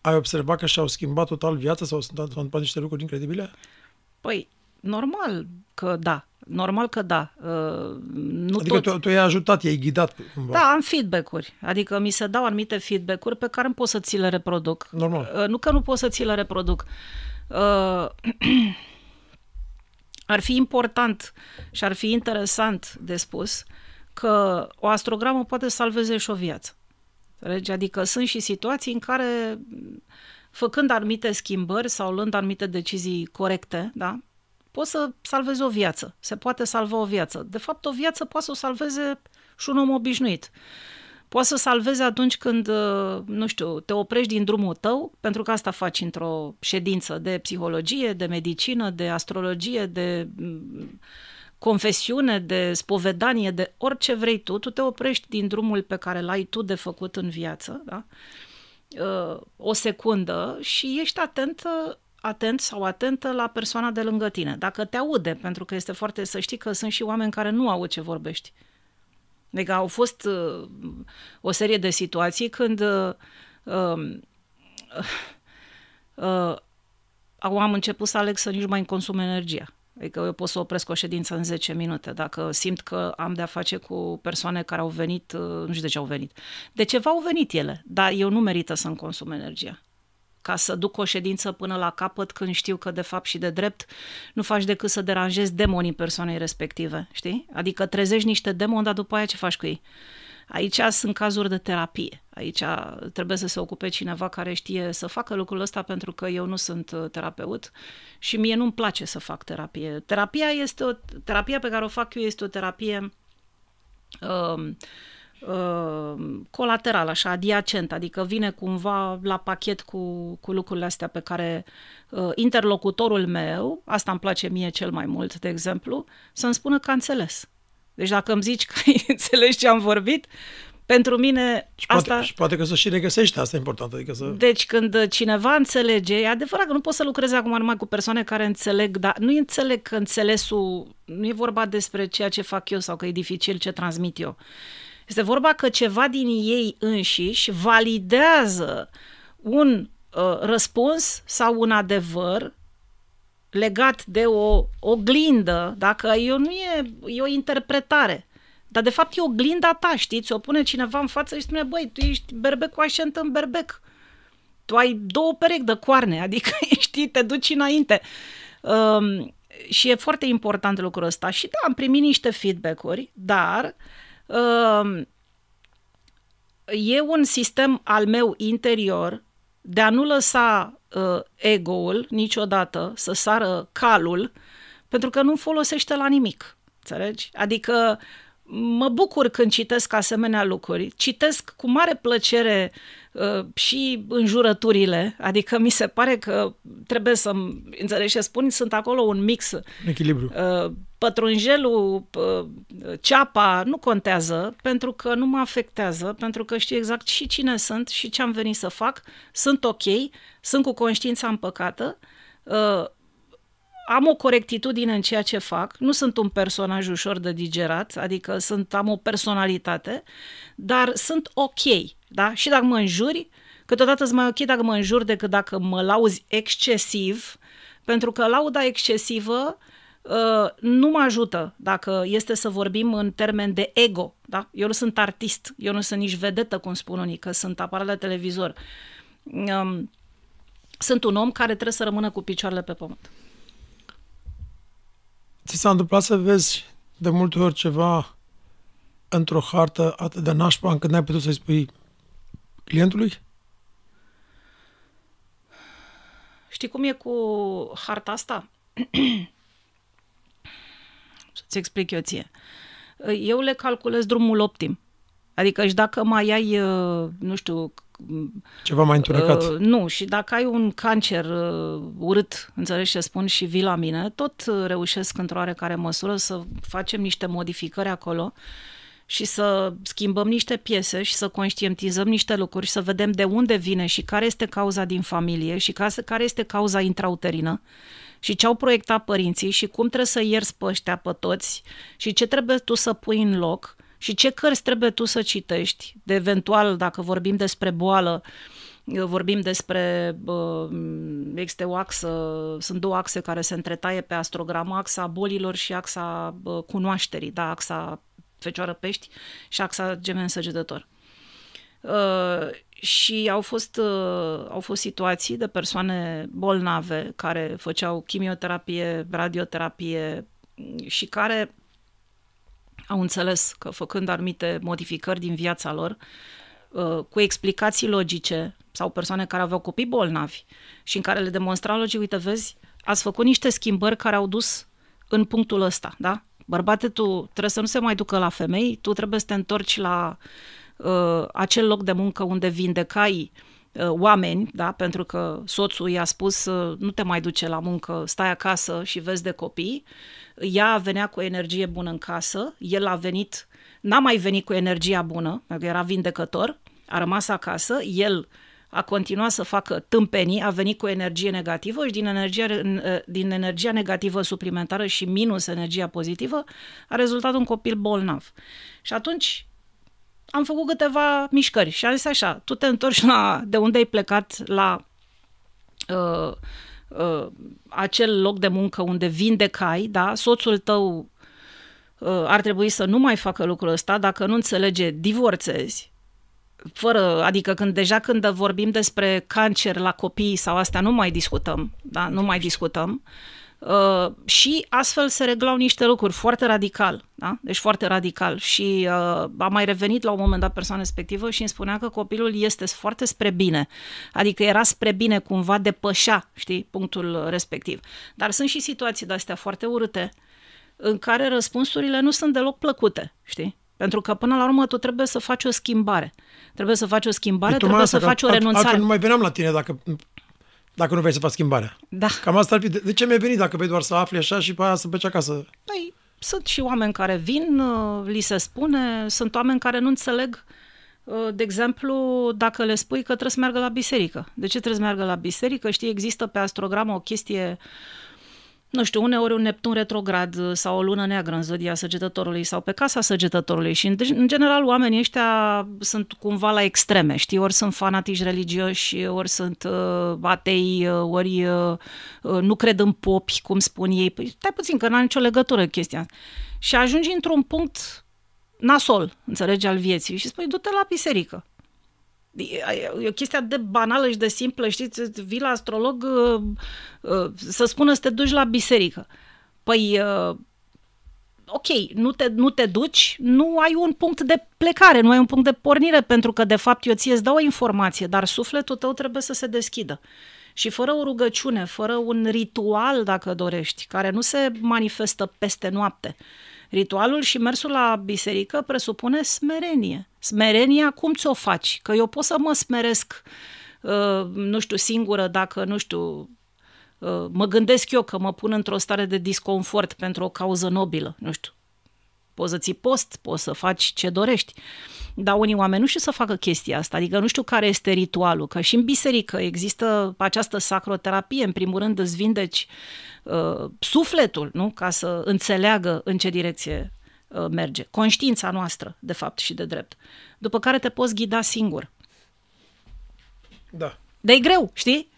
ai observat că și-au schimbat total viața sau s-au întâmplat niște lucruri incredibile? Păi, normal că da. Normal că da. Uh, nu adică tot... tu, tu i-ai ajutat, i-ai ghidat cumva. Da, am feedback-uri. Adică mi se dau anumite feedback-uri pe care nu pot să ți le reproduc. Normal. Uh, nu că nu pot să ți le reproduc. Uh, ar fi important și ar fi interesant de spus că o astrogramă poate salveze și o viață. Înțelegi? Adică sunt și situații în care făcând anumite schimbări sau luând anumite decizii corecte, da? poți să salvezi o viață. Se poate salva o viață. De fapt, o viață poate să o salveze și un om obișnuit. Poate să salveze atunci când, uh, nu știu, te oprești din drumul tău, pentru că asta faci într-o ședință de psihologie, de medicină, de astrologie, de mm, confesiune, de spovedanie, de orice vrei tu, tu te oprești din drumul pe care l-ai tu de făcut în viață, da? Uh, o secundă și ești atent atent sau atentă la persoana de lângă tine. Dacă te aude, pentru că este foarte să știi că sunt și oameni care nu au ce vorbești. Adică au fost uh, o serie de situații când uh, um, uh, uh, am început să aleg să nici mai consum energia. Adică eu pot să opresc o ședință în 10 minute dacă simt că am de-a face cu persoane care au venit, uh, nu știu de ce au venit. De ceva au venit ele, dar eu nu merită să-mi consum energia ca să duc o ședință până la capăt când știu că de fapt și de drept nu faci decât să deranjezi demonii persoanei respective, știi? Adică trezești niște demoni, dar după aia ce faci cu ei? Aici sunt cazuri de terapie. Aici trebuie să se ocupe cineva care știe să facă lucrul ăsta pentru că eu nu sunt uh, terapeut și mie nu-mi place să fac terapie. Terapia este o terapia pe care o fac eu este o terapie uh, uh, colateral, așa, adiacent, adică vine cumva la pachet cu, cu lucrurile astea pe care uh, interlocutorul meu, asta îmi place mie cel mai mult, de exemplu, să-mi spună că a înțeles. Deci dacă îmi zici că ai înțeles ce am vorbit, pentru mine și asta... Poate, și poate că să și regăsești, asta e important. Adică să... Deci când cineva înțelege, e adevărat că nu poți să lucrezi acum numai cu persoane care înțeleg, dar nu înțeleg că înțelesul, nu e vorba despre ceea ce fac eu sau că e dificil ce transmit eu. Este vorba că ceva din ei înșiși validează un uh, răspuns sau un adevăr legat de o oglindă, dacă eu nu e, e o interpretare. Dar de fapt e oglinda ta, știți? O pune cineva în față și spune, băi, tu ești berbec cu așent în berbec. tu ai două perechi de coarne, adică știi, te duci înainte. Um, și e foarte important lucrul ăsta. Și da, am primit niște feedback-uri, dar um, e un sistem al meu interior de a nu lăsa uh, ego-ul niciodată să sară calul, pentru că nu folosește la nimic. Înțelegi? Adică mă bucur când citesc asemenea lucruri. Citesc cu mare plăcere uh, și înjurăturile, adică mi se pare că trebuie să înțelegi ce spun, sunt acolo un mix. Un echilibru. Uh, pătrunjelul, uh, ceapa, nu contează, pentru că nu mă afectează, pentru că știu exact și cine sunt și ce am venit să fac, sunt ok, sunt cu conștiința împăcată, uh, am o corectitudine în ceea ce fac, nu sunt un personaj ușor de digerat, adică sunt, am o personalitate, dar sunt ok, da? Și dacă mă înjuri, câteodată sunt mai ok dacă mă înjur decât dacă mă lauzi excesiv, pentru că lauda excesivă uh, nu mă ajută dacă este să vorbim în termen de ego, da? Eu nu sunt artist, eu nu sunt nici vedetă, cum spun unii, că sunt aparat la televizor. Um, sunt un om care trebuie să rămână cu picioarele pe pământ. Ți s-a întâmplat să vezi de multe ori ceva într-o hartă atât de nașpa încât n-ai putut să-i spui clientului? Știi cum e cu harta asta? Să-ți explic eu ție. Eu le calculez drumul optim. Adică și dacă mai ai, uh, nu știu, ceva mai întunecat. Uh, nu, și dacă ai un cancer uh, urât, înțelegi ce spun, și vii la mine, tot uh, reușesc într-o oarecare măsură să facem niște modificări acolo și să schimbăm niște piese și să conștientizăm niște lucruri și să vedem de unde vine și care este cauza din familie și care este cauza intrauterină și ce au proiectat părinții și cum trebuie să ierți pe ăștia pe toți și ce trebuie tu să pui în loc și ce cărți trebuie tu să citești, de eventual, dacă vorbim despre boală, vorbim despre, este o axă, sunt două axe care se întretaie pe astrogram, axa bolilor și axa cunoașterii, da, axa fecioară pești și axa gemen săgetător. Uh, și au fost, uh, au fost situații de persoane bolnave care făceau chimioterapie, radioterapie și care au înțeles că făcând anumite modificări din viața lor, uh, cu explicații logice, sau persoane care aveau copii bolnavi și în care le demonstra logic, uite, vezi, ați făcut niște schimbări care au dus în punctul ăsta, da? Bărbate, tu trebuie să nu se mai ducă la femei, tu trebuie să te întorci la uh, acel loc de muncă unde vindecai uh, oameni, da? pentru că soțul i-a spus uh, nu te mai duce la muncă, stai acasă și vezi de copii ea venea cu energie bună în casă, el a venit, n-a mai venit cu energia bună, pentru că era vindecător, a rămas acasă, el a continuat să facă tâmpenii, a venit cu energie negativă și din energia, din energia negativă suplimentară și minus energia pozitivă a rezultat un copil bolnav. Și atunci am făcut câteva mișcări și am zis așa, tu te întorci la de unde ai plecat la uh, uh, acel loc de muncă unde vindecai, da, soțul tău uh, ar trebui să nu mai facă lucrul ăsta, dacă nu înțelege, divorțezi. Fără, adică când deja când vorbim despre cancer la copii sau astea, nu mai discutăm, da, nu mai discutăm. Uh, Uh, și astfel se reglau niște lucruri foarte radical, da? deci foarte radical. Și uh, a mai revenit la un moment dat persoana respectivă și îmi spunea că copilul este foarte spre bine, adică era spre bine, cumva depășea, știi, punctul respectiv. Dar sunt și situații de-astea foarte urâte în care răspunsurile nu sunt deloc plăcute, știi? Pentru că până la urmă tu trebuie să faci o schimbare. Trebuie să faci o schimbare, păi trebuie să faci o renunțare. Altfel nu mai veneam la tine dacă dacă nu vrei să faci schimbarea. Da. Cam asta ar fi. De ce mi-ai venit dacă vrei doar să afli așa și pe aia să pleci acasă? Păi, sunt și oameni care vin, uh, li se spune, sunt oameni care nu înțeleg, uh, de exemplu, dacă le spui că trebuie să meargă la biserică. De ce trebuie să meargă la biserică? Știi, există pe astrogramă o chestie uh, nu știu, uneori un Neptun retrograd uh, sau o lună neagră în zodia săgetătorului sau pe casa săgetătorului și în, în general oamenii ăștia sunt cumva la extreme, știi, ori sunt fanatici religioși, ori sunt uh, atei, uh, ori uh, uh, nu cred în popi, cum spun ei. Păi stai puțin, că n-a nicio legătură chestia. Și ajungi într-un punct nasol, înțelegi, al vieții și spui, du-te la biserică. E o chestie de banală și de simplă, știți, vii la astrolog uh, uh, să spună să te duci la biserică. Păi, uh, ok, nu te, nu te duci, nu ai un punct de plecare, nu ai un punct de pornire, pentru că, de fapt, eu ție îți dau o informație, dar sufletul tău trebuie să se deschidă. Și fără o rugăciune, fără un ritual, dacă dorești, care nu se manifestă peste noapte, Ritualul și mersul la biserică presupune smerenie. Smerenia cum ți-o faci? Că eu pot să mă smeresc, uh, nu știu, singură dacă, nu știu, uh, mă gândesc eu că mă pun într-o stare de disconfort pentru o cauză nobilă, nu știu. Poți să ții post, poți să faci ce dorești. Dar unii oameni nu știu să facă chestia asta, adică nu știu care este ritualul, că și în biserică există această sacroterapie, în primul rând îți vindeci uh, sufletul, nu? ca să înțeleagă în ce direcție uh, merge. Conștiința noastră, de fapt și de drept. După care te poți ghida singur. Da. Dar e greu, știi?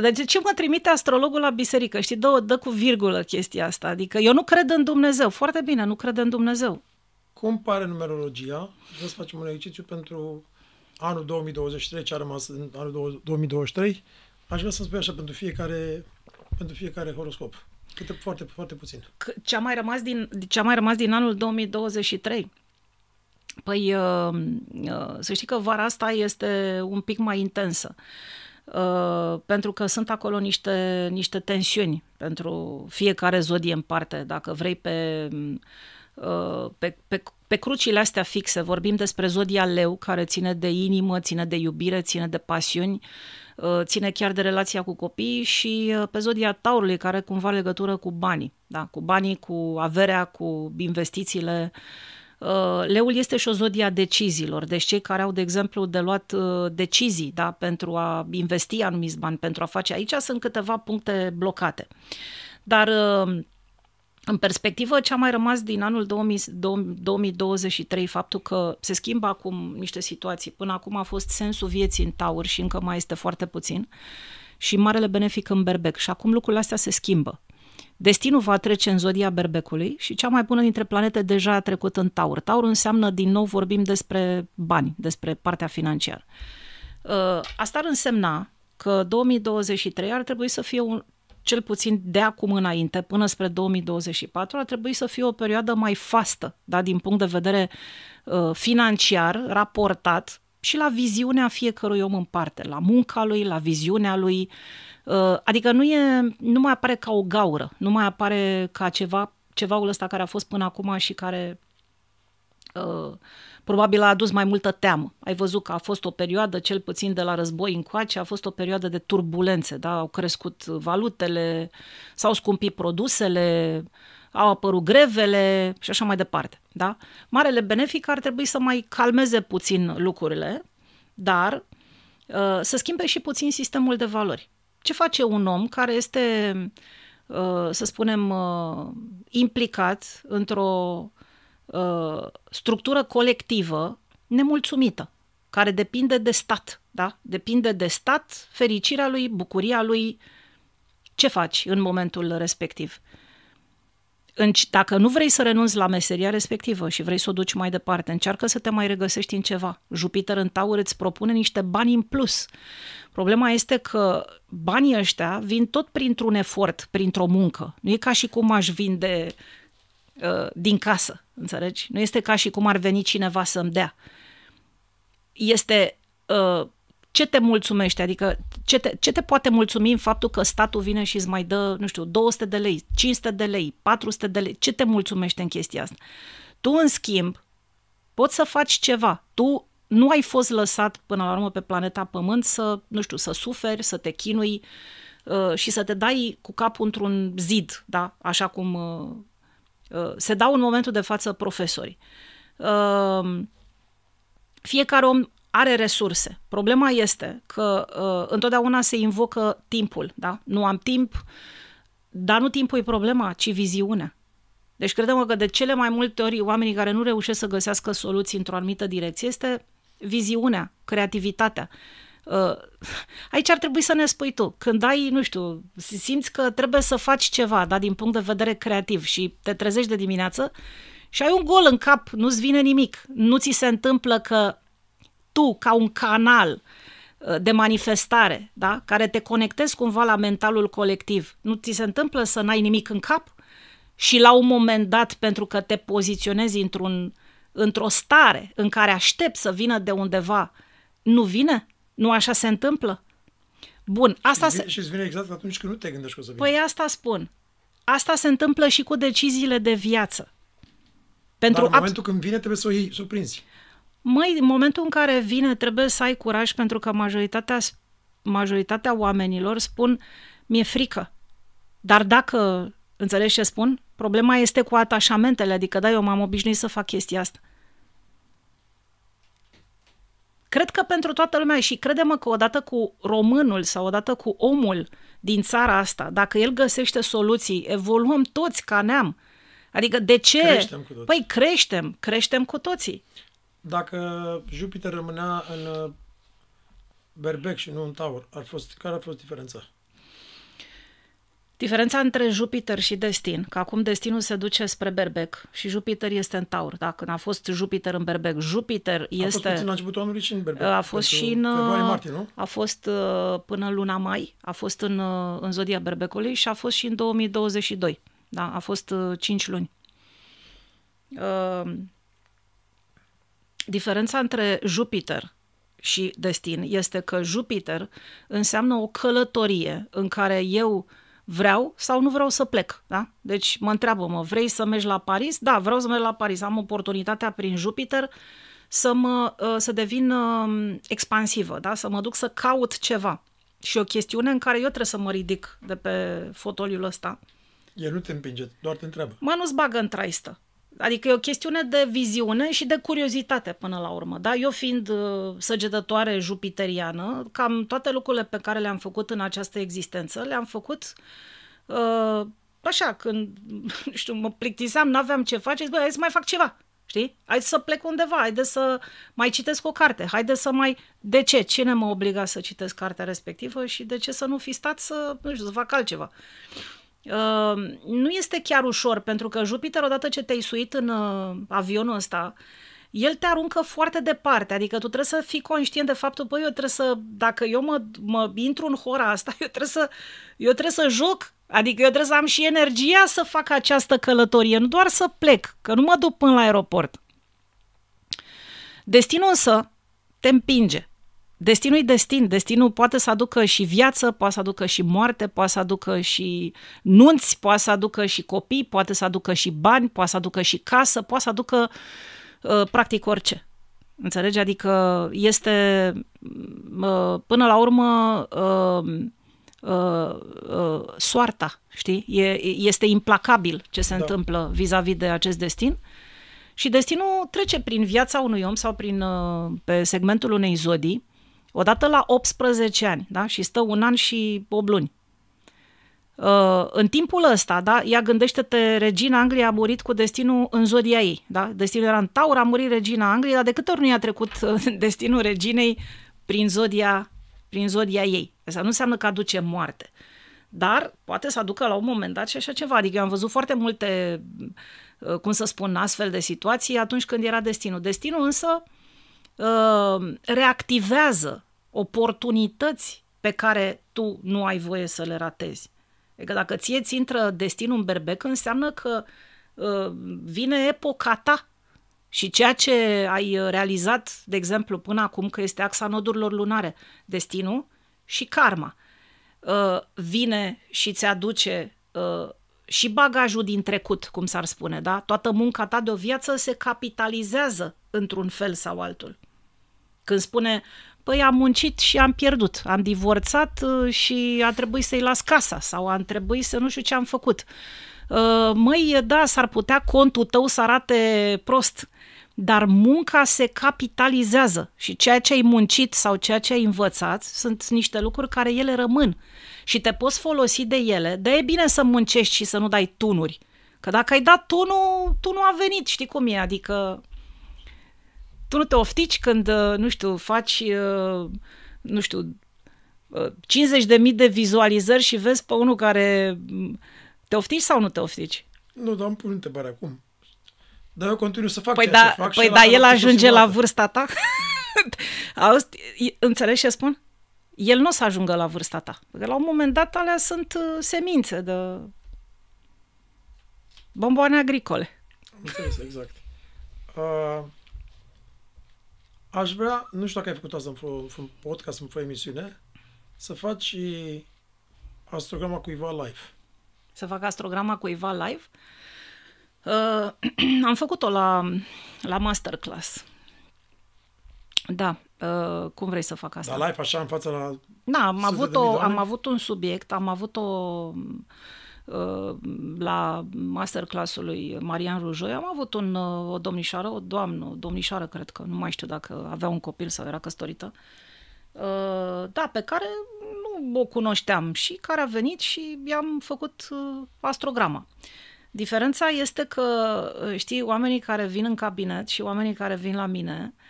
Deci ce mă trimite astrologul la biserică? Știi, dă, dă cu virgulă chestia asta. Adică eu nu cred în Dumnezeu. Foarte bine, nu cred în Dumnezeu. Cum pare numerologia? Vreau să facem un exercițiu pentru anul 2023, ce a rămas în anul 2023. Aș vrea să spui așa pentru fiecare, pentru fiecare horoscop. Câte, foarte, foarte puțin. Ce a mai rămas din, ce a mai rămas din anul 2023? Păi, uh, uh, să știi că vara asta este un pic mai intensă. Uh, pentru că sunt acolo niște, niște tensiuni pentru fiecare zodie în parte. Dacă vrei pe Uh, pe, pe, pe crucile astea fixe, vorbim despre zodia leu, care ține de inimă, ține de iubire, ține de pasiuni, uh, ține chiar de relația cu copiii și uh, pe zodia taurului, care cumva legătură cu banii, da? cu banii, cu averea, cu investițiile. Leul este și o zodia deciziilor, deci cei care au, de exemplu, de luat decizii da? pentru a investi anumiți bani, pentru a face. Aici sunt câteva puncte blocate. Dar în perspectivă, ce a mai rămas din anul 2000, 2023, faptul că se schimbă acum niște situații. Până acum a fost sensul vieții în taur și încă mai este foarte puțin și marele benefic în berbec. Și acum lucrurile astea se schimbă. Destinul va trece în zodia berbecului și cea mai bună dintre planete deja a trecut în taur. Taur înseamnă, din nou, vorbim despre bani, despre partea financiară. Uh, asta ar însemna că 2023 ar trebui să fie un, cel puțin de acum înainte, până spre 2024, ar trebui să fie o perioadă mai fastă, da, din punct de vedere uh, financiar, raportat și la viziunea fiecărui om în parte, la munca lui, la viziunea lui. Uh, adică nu, e, nu mai apare ca o gaură, nu mai apare ca ceva, cevaul ăsta care a fost până acum și care uh, probabil a adus mai multă teamă. Ai văzut că a fost o perioadă, cel puțin de la război încoace, a fost o perioadă de turbulențe, da? au crescut valutele, s-au scumpit produsele, au apărut grevele și așa mai departe. Da? Marele benefic ar trebui să mai calmeze puțin lucrurile, dar uh, să schimbe și puțin sistemul de valori. Ce face un om care este, uh, să spunem, uh, implicat într-o uh, structură colectivă nemulțumită, care depinde de stat, da? Depinde de stat, fericirea lui, bucuria lui. Ce faci în momentul respectiv? Dacă nu vrei să renunți la meseria respectivă și vrei să o duci mai departe, încearcă să te mai regăsești în ceva. Jupiter în taur îți propune niște bani în plus. Problema este că banii ăștia vin tot printr-un efort, printr-o muncă. Nu e ca și cum aș vinde uh, din casă. Înțelegi? Nu este ca și cum ar veni cineva să-mi dea. Este uh, ce te mulțumește, adică ce te, ce te poate mulțumi în faptul că statul vine și îți mai dă, nu știu, 200 de lei, 500 de lei, 400 de lei, ce te mulțumește în chestia asta? Tu, în schimb, poți să faci ceva. Tu nu ai fost lăsat până la urmă pe planeta Pământ să, nu știu, să suferi, să te chinui uh, și să te dai cu capul într-un zid, da? Așa cum uh, Uh, se dau în momentul de față profesori. Uh, fiecare om are resurse. Problema este că uh, întotdeauna se invocă timpul, da? Nu am timp, dar nu timpul e problema, ci viziunea. Deci credem că de cele mai multe ori oamenii care nu reușesc să găsească soluții într-o anumită direcție este viziunea, creativitatea. Uh, aici ar trebui să ne spui tu, când ai, nu știu, simți că trebuie să faci ceva, da, din punct de vedere creativ și te trezești de dimineață și ai un gol în cap, nu-ți vine nimic, nu ți se întâmplă că tu, ca un canal uh, de manifestare, da? care te conectezi cumva la mentalul colectiv, nu ți se întâmplă să n-ai nimic în cap? Și la un moment dat, pentru că te poziționezi într-un, într-o stare în care aștept să vină de undeva, nu vine? Nu așa se întâmplă? Bun, asta și, se... și îți vine exact atunci când nu te gândești că o să vină. Păi asta spun. Asta se întâmplă și cu deciziile de viață. Pentru Dar în momentul ab... când vine trebuie să o iei, să o prinzi. Măi, în momentul în care vine trebuie să ai curaj pentru că majoritatea, majoritatea oamenilor spun mi-e frică. Dar dacă, înțelegi ce spun? Problema este cu atașamentele, adică da, eu m-am obișnuit să fac chestia asta. Cred că pentru toată lumea și credem că odată cu românul sau odată cu omul din țara asta, dacă el găsește soluții, evoluăm toți ca neam. Adică de ce? Creștem cu toții. Păi creștem, creștem cu toții. Dacă Jupiter rămânea în uh, Berbec și nu în Taur, ar fost, care ar fost diferența? Diferența între Jupiter și Destin, că acum Destinul se duce spre Berbec și Jupiter este în Taur. Da? Când a fost Jupiter în Berbec, Jupiter este... A fost puțin la începutul anului și în Berbec. A fost și în... Martie, nu? A fost uh, până luna mai, a fost în, uh, în zodia Berbecului și a fost și în 2022. Da? A fost 5 luni. Uh, diferența între Jupiter și destin este că Jupiter înseamnă o călătorie în care eu vreau sau nu vreau să plec. Da? Deci mă întreabă, mă, vrei să mergi la Paris? Da, vreau să merg la Paris. Am oportunitatea prin Jupiter să, mă, uh, să devin um, expansivă, da? să mă duc să caut ceva. Și o chestiune în care eu trebuie să mă ridic de pe fotoliul ăsta. El nu te împinge, doar te întreabă. Mă, nu-ți bagă în traistă. Adică e o chestiune de viziune și de curiozitate până la urmă. Da? Eu fiind uh, săgetătoare jupiteriană, cam toate lucrurile pe care le-am făcut în această existență, le-am făcut uh, așa, când, nu știu, mă plictiseam, n-aveam ce face, zic, bă, hai să mai fac ceva. Știi? Hai să plec undeva, haide să mai citesc o carte, haide să mai... De ce? Cine mă obliga să citesc cartea respectivă și de ce să nu fi stat să, nu știu, să fac altceva? Uh, nu este chiar ușor, pentru că Jupiter, odată ce te-ai suit în uh, avionul ăsta, el te aruncă foarte departe, adică tu trebuie să fii conștient de faptul, păi eu trebuie să, dacă eu mă, mă intru în hora asta, eu trebuie să, eu trebuie să joc, adică eu trebuie să am și energia să fac această călătorie, nu doar să plec, că nu mă duc până la aeroport. Destinul însă te împinge. Destinul e destin. Destinul poate să aducă și viață, poate să aducă și moarte, poate să aducă și nunți, poate să aducă și copii, poate să aducă și bani, poate să aducă și casă, poate să aducă uh, practic orice. Înțelegi? Adică este uh, până la urmă uh, uh, uh, soarta, știi? E, este implacabil ce se da. întâmplă vis-a-vis de acest destin. Și destinul trece prin viața unui om sau prin, uh, pe segmentul unei zodii odată la 18 ani, da? și stă un an și 8 luni. Uh, în timpul ăsta, da, ea gândește-te, regina Angliei a murit cu destinul în zodia ei. Da? Destinul era în Taur, a murit regina Angliei, dar de câte ori nu i-a trecut uh, destinul reginei prin zodia, prin zodia ei? Asta nu înseamnă că aduce moarte. Dar poate să aducă la un moment dat și așa ceva. Adică eu am văzut foarte multe, uh, cum să spun, astfel de situații atunci când era destinul. Destinul însă uh, reactivează oportunități pe care tu nu ai voie să le ratezi. Adică dacă ție ți intră destinul în berbec, înseamnă că uh, vine epoca ta și ceea ce ai realizat, de exemplu, până acum, că este axa nodurilor lunare, destinul și karma, uh, vine și ți aduce uh, și bagajul din trecut, cum s-ar spune, da? Toată munca ta de o viață se capitalizează într-un fel sau altul. Când spune, păi am muncit și am pierdut, am divorțat uh, și a trebuit să-i las casa sau am trebuit să nu știu ce am făcut. Uh, măi, da, s-ar putea contul tău să arate prost, dar munca se capitalizează și ceea ce ai muncit sau ceea ce ai învățat sunt niște lucruri care ele rămân și te poți folosi de ele, de e bine să muncești și să nu dai tunuri. Că dacă ai dat tunul, tunul a venit, știi cum e, adică tu nu te oftici când, uh, nu știu, faci, uh, nu știu, 50.000 uh, de vizualizări și vezi pe unul care mm, te oftici sau nu te oftici? Nu, dar îmi pun întrebarea acum. Dar eu continuu să fac păi ceea da, ce fac Păi și da, el ajunge la vârsta ta? Auzi, înțelegi ce spun? El nu o să ajungă la vârsta ta. Că la un moment dat alea sunt uh, semințe de bomboane agricole. Am înțeles, exact. Uh, aș vrea, nu știu dacă ai făcut asta în podcast, în emisiune, să faci astrograma cuiva live. Să fac astrograma cuiva live? Uh, am făcut-o la, la masterclass. Da, uh, cum vrei să fac asta? Da, live așa în fața la... Da, am avut, o, am avut un subiect, am avut o uh, la masterclassul lui Marian Rujoi, am avut un, uh, o domnișoară, o doamnă, o domnișoară, cred că, nu mai știu dacă avea un copil sau era căsătorită, uh, da, pe care nu o cunoșteam și care a venit și i-am făcut uh, astrograma. Diferența este că, uh, știi, oamenii care vin în cabinet și oamenii care vin la mine uh,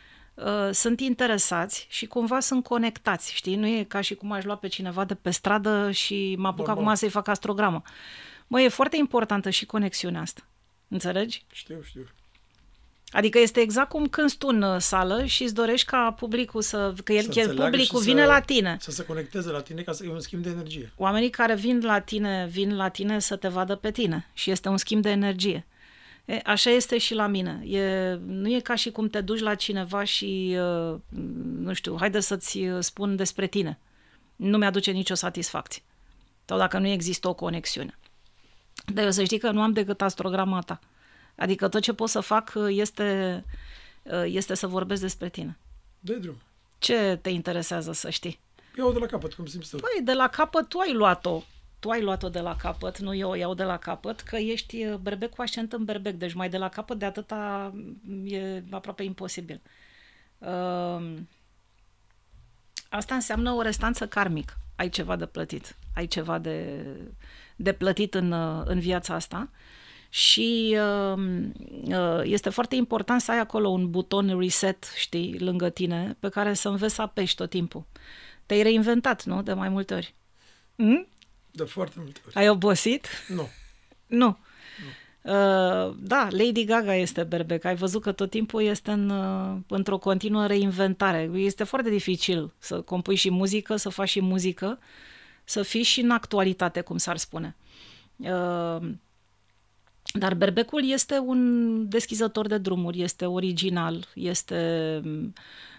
sunt interesați și cumva sunt conectați, știi? Nu e ca și cum aș lua pe cineva de pe stradă și mă apuc acum să-i fac astrogramă. Mă, e foarte importantă și conexiunea asta. Înțelegi? Știu, știu. Adică este exact cum când tu în uh, sală și îți dorești ca publicul să... că el, să el publicul vine să, la tine. Să se conecteze la tine ca să e un schimb de energie. Oamenii care vin la tine, vin la tine să te vadă pe tine și este un schimb de energie. E, așa este și la mine. E, nu e ca și cum te duci la cineva și, uh, nu știu, haide să-ți uh, spun despre tine. Nu mi-aduce nicio satisfacție. Sau dacă nu există o conexiune. Dar eu să știi că nu am decât astrograma ta. Adică tot ce pot să fac uh, este, uh, este să vorbesc despre tine. De drum. Ce te interesează să știi? Eu de la capăt, cum simți tu. Păi, de la capăt tu ai luat-o. Tu ai luat-o de la capăt, nu eu o iau de la capăt, că ești uh, berbec cu accent în berbec, deci mai de la capăt de atâta mm, e aproape imposibil. Uh, asta înseamnă o restanță karmic. Ai ceva de plătit. Ai ceva de, de plătit în, în viața asta. Uh, și uh, uh, este foarte important să ai acolo un buton reset, știi, lângă tine, pe care să înveți să apeși tot timpul. Te-ai reinventat, nu? De mai multe ori. Mm? De foarte multe ori. Ai obosit? Nu. Nu. Uh, da, Lady Gaga este berbec. Ai văzut că tot timpul este în, uh, într-o continuă reinventare. Este foarte dificil să compui și muzică, să faci și muzică, să fii și în actualitate, cum s-ar spune. Uh, dar berbecul este un deschizător de drumuri, este original, este...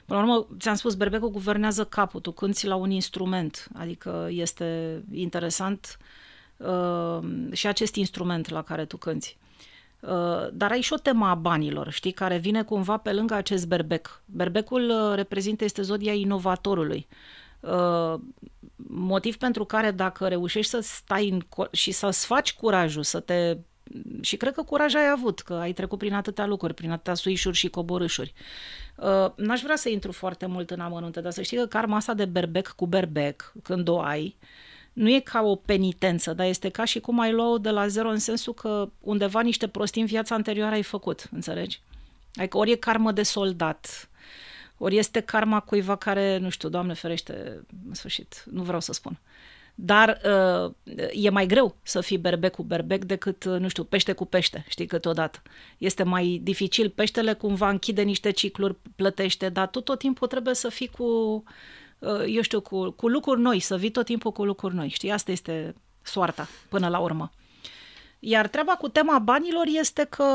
Până la urmă, ți-am spus, berbecul guvernează capul, tu cânti la un instrument, adică este interesant uh, și acest instrument la care tu cânti. Uh, dar ai și o temă a banilor, știi, care vine cumva pe lângă acest berbec. Berbecul uh, reprezintă, este zodia inovatorului. Uh, motiv pentru care dacă reușești să stai în și să-ți faci curajul să te și cred că curaj ai avut, că ai trecut prin atâtea lucruri, prin atâtea suișuri și coborâșuri. Uh, n-aș vrea să intru foarte mult în amănunte, dar să știi că karma asta de berbec cu berbec, când o ai, nu e ca o penitență, dar este ca și cum ai lua de la zero în sensul că undeva niște prostii în viața anterioară ai făcut, înțelegi? Adică ori e karmă de soldat, ori este karma cuiva care, nu știu, Doamne ferește, în sfârșit, nu vreau să spun. Uh, dar uh, e mai greu să fii berbec cu berbec decât, uh, nu știu, pește cu pește, știi, câteodată. Este mai dificil, peștele cumva închide niște cicluri, plătește, dar tu tot timpul trebuie să fii cu, uh, eu știu, cu, cu lucruri noi, să vii tot timpul cu lucruri noi, știi, asta este soarta până la urmă. Iar treaba cu tema banilor este că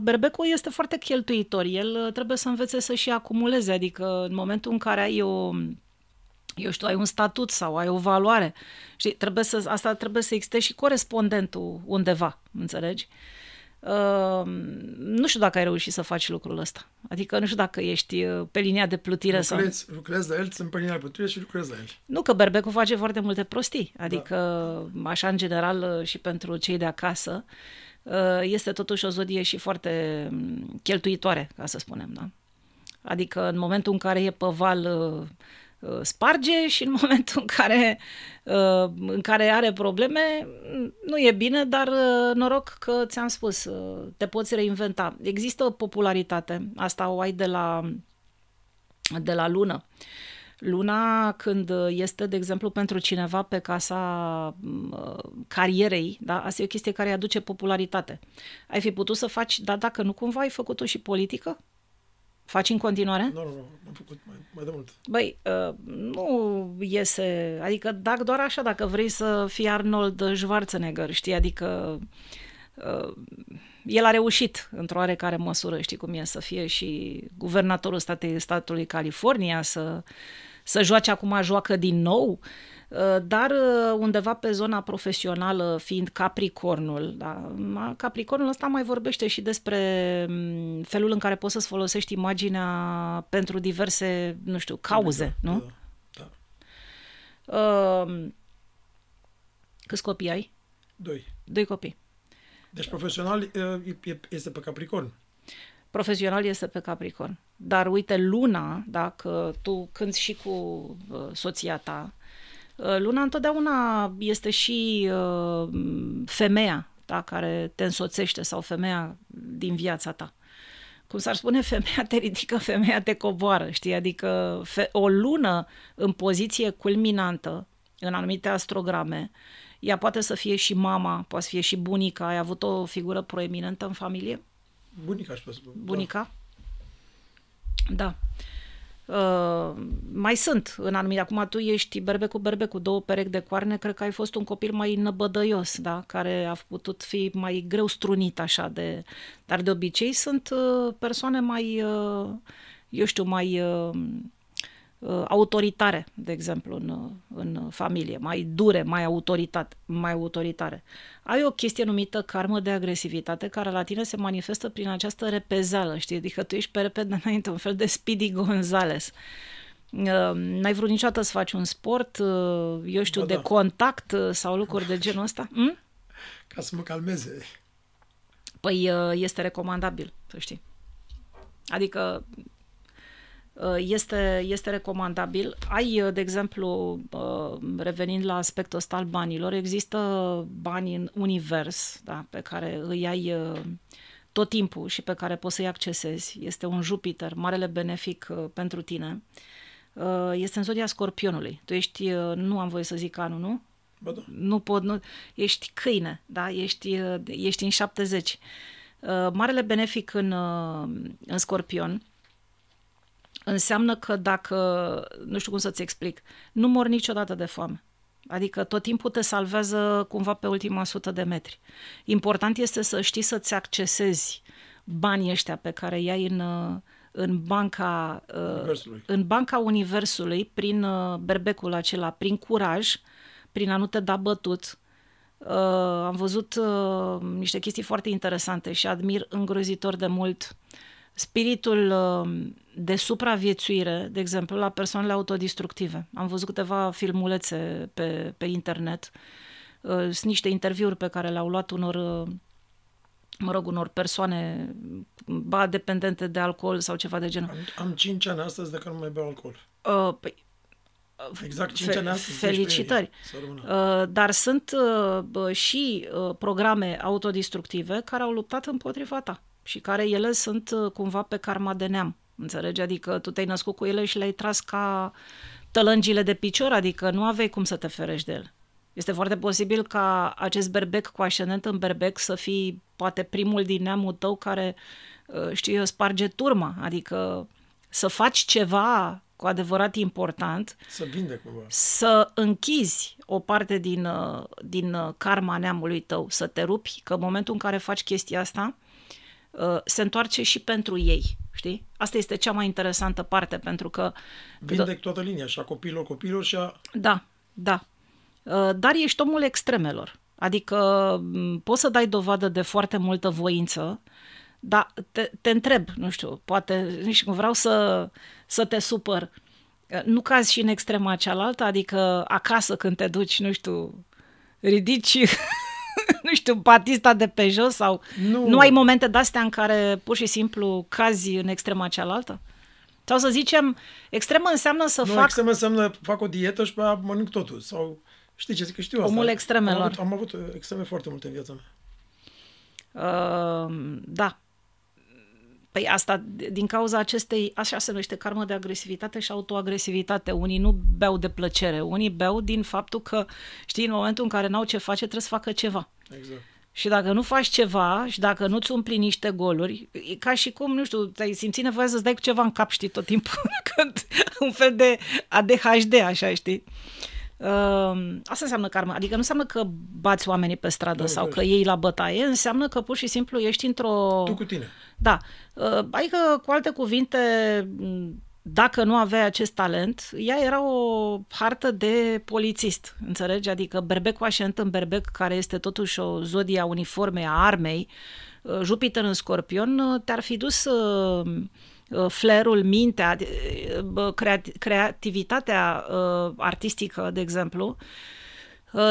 berbecul este foarte cheltuitor. El uh, trebuie să învețe să și acumuleze, adică în momentul în care ai o eu știu, ai un statut sau ai o valoare. Și trebuie să, asta trebuie să existe și corespondentul undeva, înțelegi? Uh, nu știu dacă ai reușit să faci lucrul ăsta. Adică nu știu dacă ești uh, pe linia de plutire lucrezi, sau... Lucrezi la el, sunt pe linia de plutire și lucrezi la el. Nu, că berbecul face foarte multe prostii. Adică, da. așa în general uh, și pentru cei de acasă, uh, este totuși o zodie și foarte mm, cheltuitoare, ca să spunem, da? Adică în momentul în care e pe val Uh, sparge și în momentul în care, uh, în care are probleme, nu e bine, dar uh, noroc că ți-am spus, te poți reinventa. Există o popularitate, asta o ai de la, de la lună. Luna, când este, de exemplu, pentru cineva pe casa carierei, da? asta e o chestie care îi aduce popularitate. Ai fi putut să faci, dar dacă nu cumva ai făcut-o și politică? Faci în continuare? Nu, nu, nu, am făcut mai, mai de mult. Băi, uh, nu iese, adică dacă doar așa, dacă vrei să fii Arnold Schwarzenegger, știi, adică uh, el a reușit într-o oarecare măsură, știi cum e să fie și guvernatorul statei, statului California, să, să joace acum, joacă din nou, uh, dar uh, undeva pe zona profesională, fiind Capricornul, da, Capricornul ăsta mai vorbește și despre mm, felul în care poți să-ți folosești imaginea pentru diverse, nu știu, cauze, da, nu? Da, da. Uh, câți copii ai? Doi. Doi copii. Deci profesional este pe Capricorn. Profesional este pe Capricorn. Dar uite, luna, dacă tu cânti și cu uh, soția ta, uh, luna întotdeauna este și uh, femeia ta care te însoțește sau femeia din viața ta. Cum s-ar spune, femeia te ridică, femeia te coboară, știi? Adică fe- o lună în poziție culminantă în anumite astrograme ea poate să fie și mama, poate să fie și bunica. Ai avut o figură proeminentă în familie? Bunica, aș spune. Bunica? Da. Uh, mai sunt în anumite. Acum tu ești berbe cu berbe cu două perechi de coarne, cred că ai fost un copil mai năbădăios, da? care a putut fi mai greu strunit așa de... Dar de obicei sunt uh, persoane mai, uh, eu știu, mai uh, Uh, autoritare, de exemplu, în, uh, în familie, mai dure, mai, autoritate, mai autoritare. Ai o chestie numită karmă de agresivitate care la tine se manifestă prin această repezeală, știi? Adică tu ești pe repede înainte, un fel de Speedy Gonzales. Uh, n-ai vrut niciodată să faci un sport, eu știu, ba, de da. contact sau lucruri de genul ăsta? Hm? Ca să mă calmeze. Păi este recomandabil, să știi. Adică Uh, este, este recomandabil. Ai, uh, de exemplu, uh, revenind la aspectul ăsta al banilor, există bani în univers da, pe care îi ai tot timpul și pe care poți să-i accesezi. Este un Jupiter, marele benefic pentru tine. Este în zodia scorpionului. Tu ești, nu am voie să zic anul, nu? Ba da. Nu pot, nu, ești câine, da? Ești, ești în 70. Marele benefic în, în scorpion înseamnă că dacă, nu știu cum să-ți explic, nu mor niciodată de foame. Adică tot timpul te salvează cumva pe ultima sută de metri. Important este să știi să-ți accesezi banii ăștia pe care i-ai în, în banca Universului. în banca Universului prin uh, berbecul acela, prin curaj, prin a nu te da bătut. Uh, am văzut uh, niște chestii foarte interesante și admir îngrozitor de mult spiritul uh, de supraviețuire, de exemplu, la persoanele autodistructive. Am văzut câteva filmulețe pe, pe internet, uh, sunt niște interviuri pe care le-au luat unor, uh, mă rog, unor persoane, ba dependente de alcool sau ceva de genul. Am, am 5 ani astăzi de când nu mai beau alcool. Uh, păi, Exact, 5 ani astăzi. Felicitări. Uh, dar sunt uh, și uh, programe autodistructive care au luptat împotriva ta și care ele sunt uh, cumva pe karma de neam. Înțelegi? Adică tu te-ai născut cu ele și le-ai tras ca tălângile de picior, adică nu aveai cum să te ferești de el. Este foarte posibil ca acest berbec cu ascendent în berbec să fii poate primul din neamul tău care, uh, știu eu, sparge turma, adică să faci ceva cu adevărat important. Să vinde cumva. Să închizi o parte din, uh, din karma neamului tău, să te rupi, că în momentul în care faci chestia asta, Uh, se întoarce și pentru ei, știi? Asta este cea mai interesantă parte, pentru că... Vindec toată linia, și a copilor, copilor și a... Da, da. Uh, dar ești omul extremelor. Adică poți să dai dovadă de foarte multă voință, dar te, te întreb, nu știu, poate, nici cum vreau să, să te supăr, uh, nu cazi și în extrema cealaltă, adică acasă când te duci, nu știu, ridici nu știu, Batista de pe jos sau nu, nu ai momente de-astea în care pur și simplu cazi în extrema cealaltă? Sau să zicem, extremă înseamnă să nu, fac... extremă înseamnă fac o dietă și pe aia mănânc totul. Sau știi ce zic, că știu asta. Omul extremelor. Am avut, am avut extreme foarte multe în viața mea. Uh, da. Păi asta, din cauza acestei, așa se numește karmă de agresivitate și autoagresivitate. Unii nu beau de plăcere, unii beau din faptul că, știi, în momentul în care n-au ce face, trebuie să facă ceva. Exact. și dacă nu faci ceva și dacă nu-ți umpli niște goluri, e ca și cum, nu știu, ai simțit nevoia să-ți dai cu ceva în cap, știi, tot timpul, când un fel de ADHD, așa, știi? Uh, asta înseamnă karma. Adică nu înseamnă că bați oamenii pe stradă Nu, sau vezi. că iei la bătaie, înseamnă că pur și simplu ești într-o... Tu cu tine. Da. Uh, Adică, cu alte cuvinte, m, dacă nu aveai acest talent, ea era o hartă de polițist, înțelegi? Adică berbec Washington în berbec, care este totuși o zodie a uniformei, a armei, uh, Jupiter în scorpion, uh, te-ar fi dus uh, uh, flerul, mintea, uh, bă, creat- creativitatea uh, artistică, de exemplu, uh,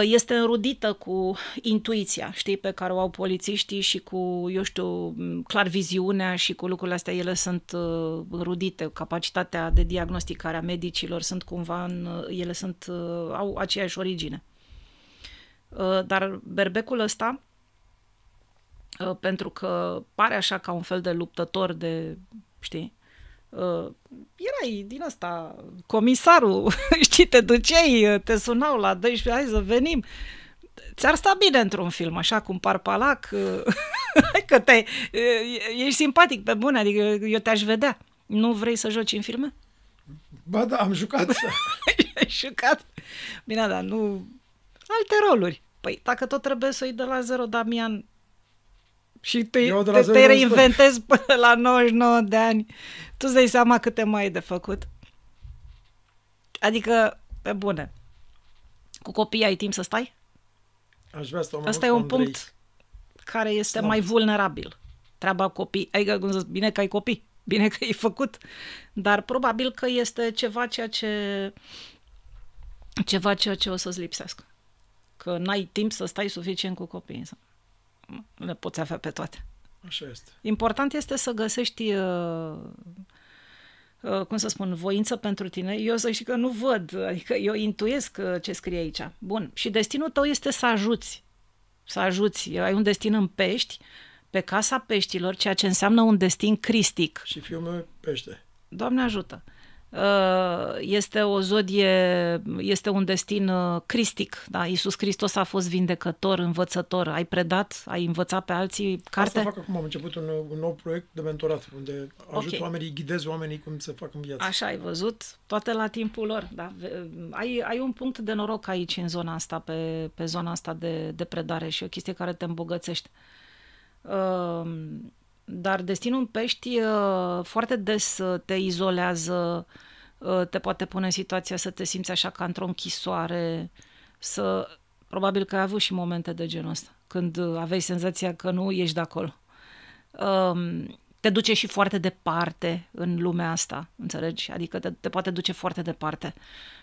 este înrudită cu intuiția, știi, pe care o au polițiștii și cu, eu știu, clar viziunea și cu lucrurile astea, ele sunt uh, înrudite, capacitatea de diagnosticare a medicilor sunt cumva, în, uh, ele sunt, uh, au aceeași origine. Uh, Dar berbecul ăsta, uh, pentru că pare așa ca un fel de luptător de, știi, uh, erai din asta, comisarul, știi, te duceai, te sunau la 12, hai să venim. Ți-ar sta bine într-un film, așa cum Parpalac, uh, hai că te, uh, ești simpatic pe bune, adică eu te-aș vedea. Nu vrei să joci în filme? Ba da, am jucat. Ai jucat? Bine, dar nu... Alte roluri. Păi, dacă tot trebuie să o iei de la zero, Damian, și te, Eu de la te, zero te nu reinventezi până la 99 de ani, tu îți dai seama câte mai ai de făcut. Adică, pe bune, cu copiii ai timp să stai? Aș vrea să stau mai Asta e mult un cu Andrei. punct care este Slab. mai vulnerabil. Treaba copii, adică, cum să zic, bine că ai copii, bine că ai făcut, dar probabil că este ceva ceea ce ceva ceea ce o să-ți lipsească. Că n-ai timp să stai suficient cu copiii. Sau- Nu le poți avea pe toate. Așa este. Important este să găsești, uh, uh, cum să spun, voință pentru tine. Eu să știi că nu văd, adică eu intuiesc uh, ce scrie aici. Bun. Și destinul tău este să ajuți. Să ajuți. Ai un destin în pești, pe casa peștilor, ceea ce înseamnă un destin cristic. Și fiul meu e pește. Doamne ajută! Uh, Este o zodie, este un destin uh, cristic. Da? Iisus Hristos a fost vindecător, învățător. Ai predat, ai învățat pe alții carte? Asta fac acum, am început un, un nou proiect de mentorat, unde ajut Ok. oamenii, ghidez oamenii cum să facă în viață. Așa ai văzut, toate la timpul lor. Da. Ve- Ai, ai un punct de noroc aici în zona asta, pe, pe zona asta de, de predare și o chestie care te îmbogățește. Uh, dar destinul în pești uh, foarte des uh, te izolează, uh, te poate pune în situația să te simți așa ca într-o închisoare, să... Probabil că ai avut și momente de genul ăsta, când uh, aveai senzația că nu ești de acolo. Um, te duce și foarte departe în lumea asta, înțelegi? Adică te, te poate duce foarte departe.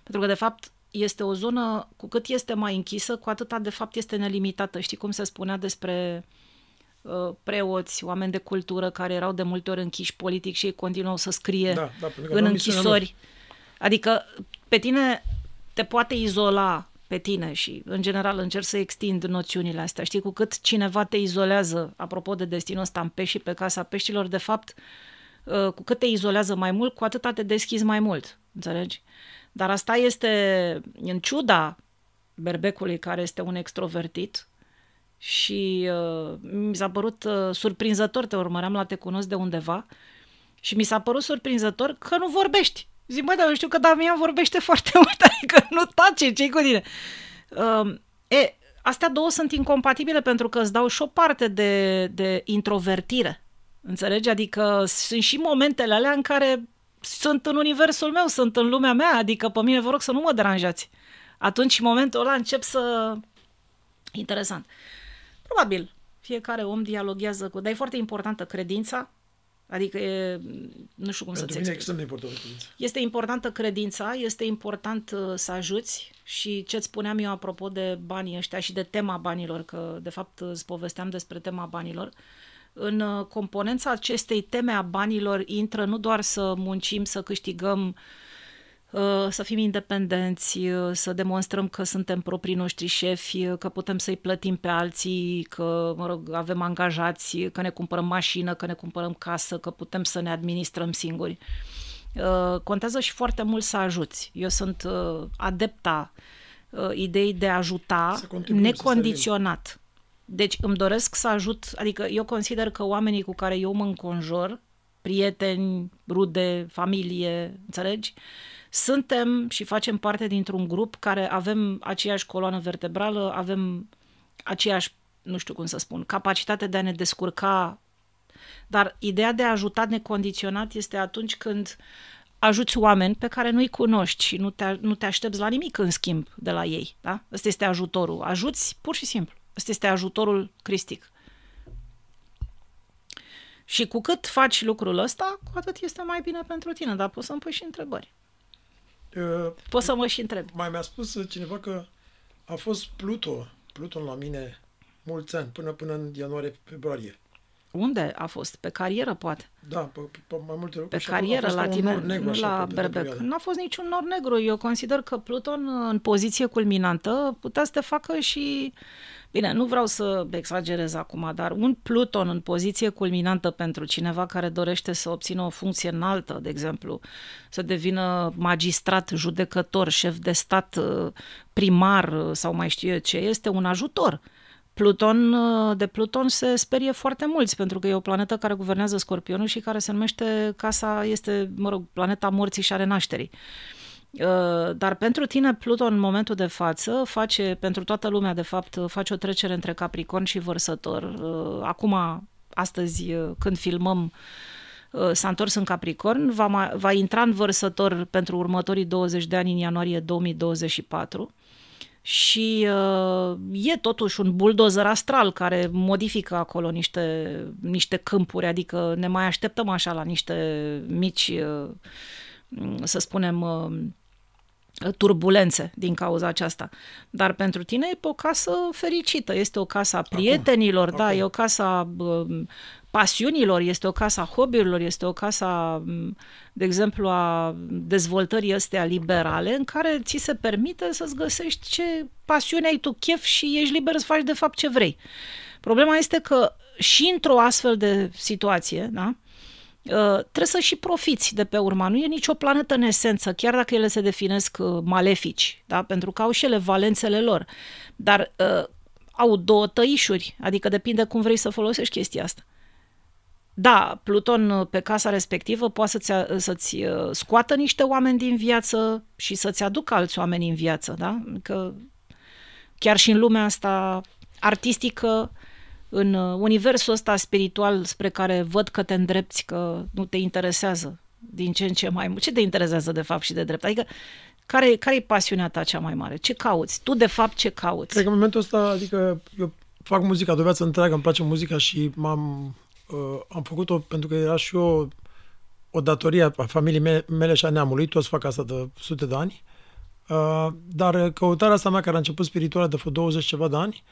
Pentru că, de fapt, este o zonă, cu cât este mai închisă, cu atâta, de fapt, este nelimitată. Știi cum se spunea despre uh, preoți, oameni de cultură care erau de multe ori închiși politic și ei continuau să scrie Da, da, pentru că în aveau misiunea închisori. Adică pe tine te poate izola pe tine și, în general, încerc să extind noțiunile astea. Știi, cu cât cineva te izolează, apropo de destinul ăsta în pești și pe casa peștilor, de fapt, uh, cu cât te izolează mai mult, cu atâta te deschizi mai mult. Înțelegi? Dar asta este, în ciuda berbecului care este un extrovertit, și uh, mi s-a părut uh, surprinzător, te urmăream la Te Cunosc de undeva și mi s-a părut surprinzător că nu vorbești. Zic, băi, dar eu știu că Damian vorbește foarte mult, adică nu tace, ce cu tine? Uh, e, astea două sunt incompatibile pentru că îți dau și o parte de, de introvertire. Înțelegi? Adică sunt și momentele alea în care sunt în universul meu, sunt în lumea mea, adică pe mine vă rog să nu mă deranjați. Atunci, în momentul ăla, încep să... Interesant. Probabil, fiecare om dialoghează cu... Dar e foarte importantă credința, adică e... Nu știu cum Pentru să-ți mine e explic. extrem de important credința. Este importantă credința, este important uh, să ajuți și ce-ți spuneam eu apropo de banii ăștia și de tema banilor, că de fapt îți povesteam despre tema banilor. În uh, componența acestei teme a banilor intră nu doar să muncim, să câștigăm, uh, să fim independenți, uh, să demonstrăm că suntem proprii noștri șefi, uh, că putem să-i plătim pe alții, că, mă rog, avem angajați, că ne cumpărăm mașină, că ne cumpărăm casă, că putem să ne administrăm singuri. Uh, contează și foarte mult să ajuți. Eu sunt uh, adepta uh, ideii de a ajuta Să contribuim, să necondiționat. Deci îmi doresc să ajut, adică eu consider că oamenii cu care eu mă înconjor, prieteni, rude, familie, înțelegi? Suntem și facem parte dintr-un grup care avem aceeași coloană vertebrală, avem aceeași, nu știu cum să spun, capacitate de a ne descurca. Dar ideea de a ajuta necondiționat este atunci când ajuți oameni pe care nu-i cunoști și nu te, nu te aștepți la nimic în schimb de la ei. Da? Ăsta este ajutorul. Ajuți pur și simplu. Ăsta este ajutorul cristic. Și cu cât faci lucrul ăsta, cu atât este mai bine pentru tine, dar poți să-mi pui și întrebări. Uh, poți să mă și întreb. Mai mi-a spus cineva că a fost Pluto, Pluton la mine mulți ani, până, până în ianuarie-februarie. Unde a fost? Pe carieră, poate? Da, pe, pe mai multe Pe carieră, la tine, negru, nu la berbec. Nu a fost niciun nor negru. Eu consider că Pluton, în poziție culminantă, putea să te facă și... Bine, nu vreau să exagerez acum, dar un Pluton în poziție culminantă pentru cineva care dorește să obțină o funcție înaltă, de exemplu, să devină magistrat, judecător, șef de stat, primar sau mai știu eu ce, este un ajutor. Pluton, uh, de Pluton se sperie foarte mulți, pentru că e o planetă care guvernează Scorpionul și care se numește casa, este, mă rog, planeta morții și a renașterii. Uh, dar pentru tine Pluton în momentul de față face, pentru toată lumea de fapt, face o trecere între Capricorn și Vărsător. Uh, acum, astăzi, când filmăm, s-a întors în Capricorn, va, va intra în Vărsător pentru următorii 20 de ani în ianuarie 2024 și uh, e totuși un buldozer astral care modifică acolo niște, niște câmpuri, adică ne mai așteptăm așa la niște mici, uh, să spunem, uh, turbulențe din cauza aceasta. Dar pentru tine e o casă fericită, este o casă a prietenilor, acum, da, acum. e o casă a uh, pasiunilor, este o casă a hobby-urilor, este o casă, a, de exemplu, a dezvoltării astea liberale, în care ți se permite să-ți găsești ce pasiune ai tu, chef și ești liber să faci de fapt ce vrei. Problema este că și într-o astfel de situație, da, ă, trebuie să și profiți de pe urma. Nu e nicio planetă în esență, chiar dacă ele se definesc ă, malefici, da? pentru că au și ele valențele lor. Dar uh, au două tăișuri, adică depinde cum vrei să folosești chestia asta. Da, Pluton uh, pe casa respectivă poate să-ți, uh, să-ți uh, scoată niște oameni din viață și să-ți aducă alți oameni în viață, da? Că chiar și în lumea asta artistică, în universul ăsta spiritual spre care văd că te îndrepți, că nu te interesează din ce în ce mai mult. Ce te interesează de fapt și de drept? Adică care, care e pasiunea ta cea mai mare? Ce cauți? Tu de fapt ce cauți? Cred că în momentul ăsta, adică eu fac muzica de o viață întreagă, îmi place muzica și m-am uh, am făcut-o pentru că era și o, o datorie a familiei mele, mele și a neamului, toți fac asta de sute de ani, uh, dar căutarea asta mea, care a început spirituală de vreo 20 ceva de ani,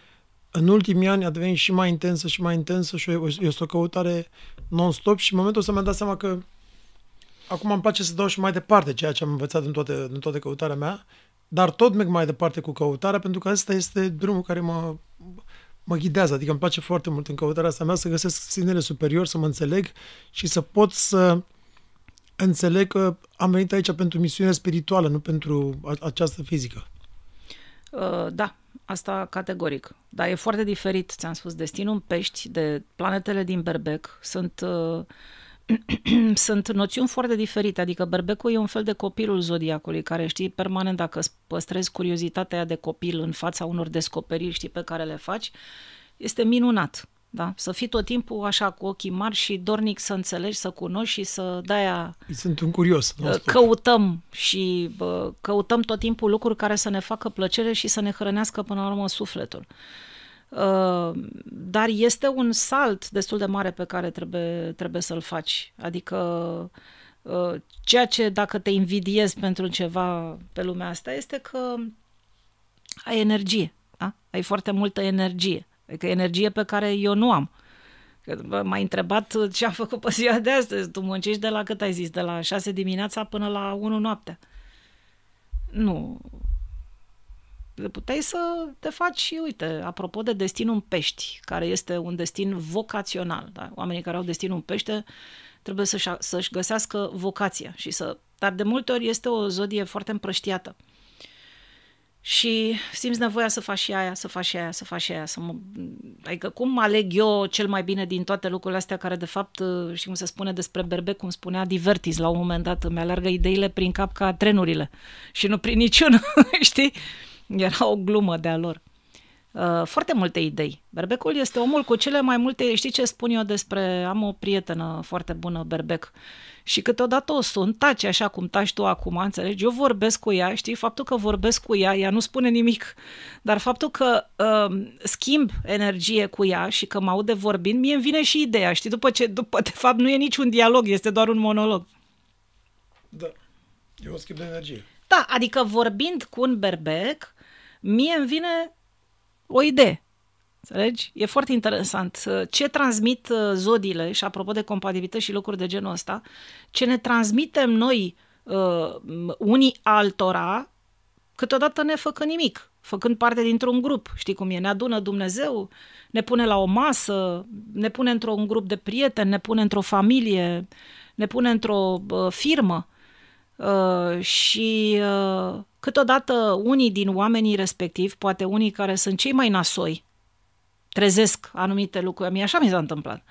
în ultimii ani a devenit și mai intensă și mai intensă și este o căutare non-stop și în momentul ăsta mi-am dat seama că acum îmi place să dau și mai departe ceea ce am învățat în toate, în toate căutarea mea, dar tot merg mai departe cu căutarea pentru că ăsta este drumul care mă, mă ghidează, adică îmi place foarte mult în căutarea asta mea să găsesc sinele superior, să mă înțeleg și să pot să înțeleg că am venit aici pentru misiune spirituală, nu pentru această fizică. Uh, da, asta categoric. Dar e foarte diferit, ți-am spus, destinul în pești de planetele din Berbec sunt uh, sunt noțiuni foarte diferite, adică berbecul e un fel de copilul zodiacului, care știi permanent dacă îți păstrezi curiozitatea de copil în fața unor descoperiri știi, pe care le faci, este minunat. Da? Să fii tot timpul așa cu ochii mari și dornic să înțelegi, să cunoști și să de-aia Sunt un curios. Căutăm și bă, căutăm tot timpul lucruri care să ne facă plăcere și să ne hrănească până la urmă sufletul. Uh, dar este un salt destul de mare pe care trebuie, trebuie să-l faci. Adică uh, ceea ce dacă te invidiezi pentru ceva pe lumea asta este că ai energie. Da? Ai foarte multă energie. Adică energie pe care eu nu am. M-ai întrebat ce am făcut pe ziua de astăzi. Tu muncești de la cât ai zis? De la 6 dimineața până la 1 noaptea. Nu, puteai să te faci și, uite, apropo de destinul în pești, care este un destin vocațional. Da? Oamenii care au destinul în pește trebuie să-și, să-și găsească vocația și să... Dar de multe ori este o zodie foarte împrăștiată. Și simți nevoia să faci și aia, să faci și aia, să faci și aia. Să mă... Adică cum aleg eu cel mai bine din toate lucrurile astea care de fapt, știi cum se spune despre berbec, cum spunea Divertis la un moment dat, îmi alergă ideile prin cap ca trenurile și nu prin niciunul, știi? Era o glumă de-a lor. Uh, foarte multe idei. Berbecul este omul cu cele mai multe, știi ce spun eu despre, am o prietenă foarte bună, Berbec, și câteodată o sun, taci așa cum taci tu acum, înțelegi? Eu vorbesc cu ea, știi, faptul că vorbesc cu ea, ea nu spune nimic, dar faptul că uh, schimb energie cu ea și că mă aude vorbind, mie îmi vine și ideea, știi, după ce, după, de fapt, nu e niciun dialog, este doar un monolog. Da, e un schimb de energie. Da, adică vorbind cu un berbec, mie îmi vine o idee. Înțelegi? E foarte interesant. Ce transmit uh, zodiile, și apropo de compatibilitate și lucruri de genul ăsta, ce ne transmitem noi uh, unii altora, câteodată ne făcând nimic, făcând parte dintr-un grup. Știi cum e? Ne adună Dumnezeu, ne pune la o masă, ne pune într-un grup de prieteni, ne pune într-o familie, ne pune într-o uh, firmă. Uh, și uh, câteodată unii din oamenii respectivi, poate unii care sunt cei mai nasoi, trezesc anumite lucruri, mie așa mi s-a întâmplat,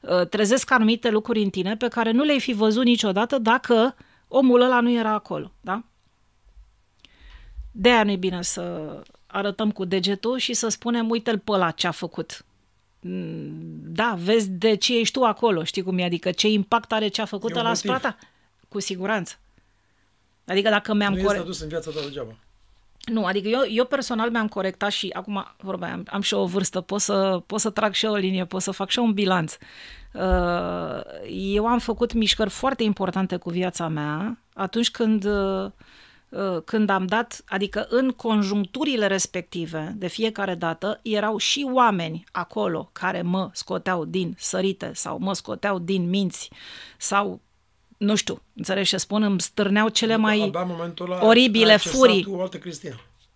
uh, trezesc anumite lucruri în tine pe care nu le-ai fi văzut niciodată dacă omul ăla nu era acolo, da? De-aia nu e bine să arătăm cu degetul și să spunem, uite-l pe ăla ce a făcut. Mm, da, vezi de ce ești tu acolo, știi cum e, adică ce impact are ce a făcut ăla asupra ta. Cu siguranță. Adică dacă mi-am... Nu este adus în viața ta degeaba. Nu, adică eu, eu personal mi-am corectat și acum, vorba am, am și o vârstă, pot să, pot să trag și o linie, pot să fac și un bilanț. Uh, eu am făcut mișcări foarte importante cu viața mea atunci când, uh, când am dat, adică în conjuncturile respective, de fiecare dată, erau și oameni acolo care mă scoteau din sărite sau mă scoteau din minți sau nu știu, înțelegi ce spun, îmi stârneau cele mai oribile furii. Tu o altă Cristina.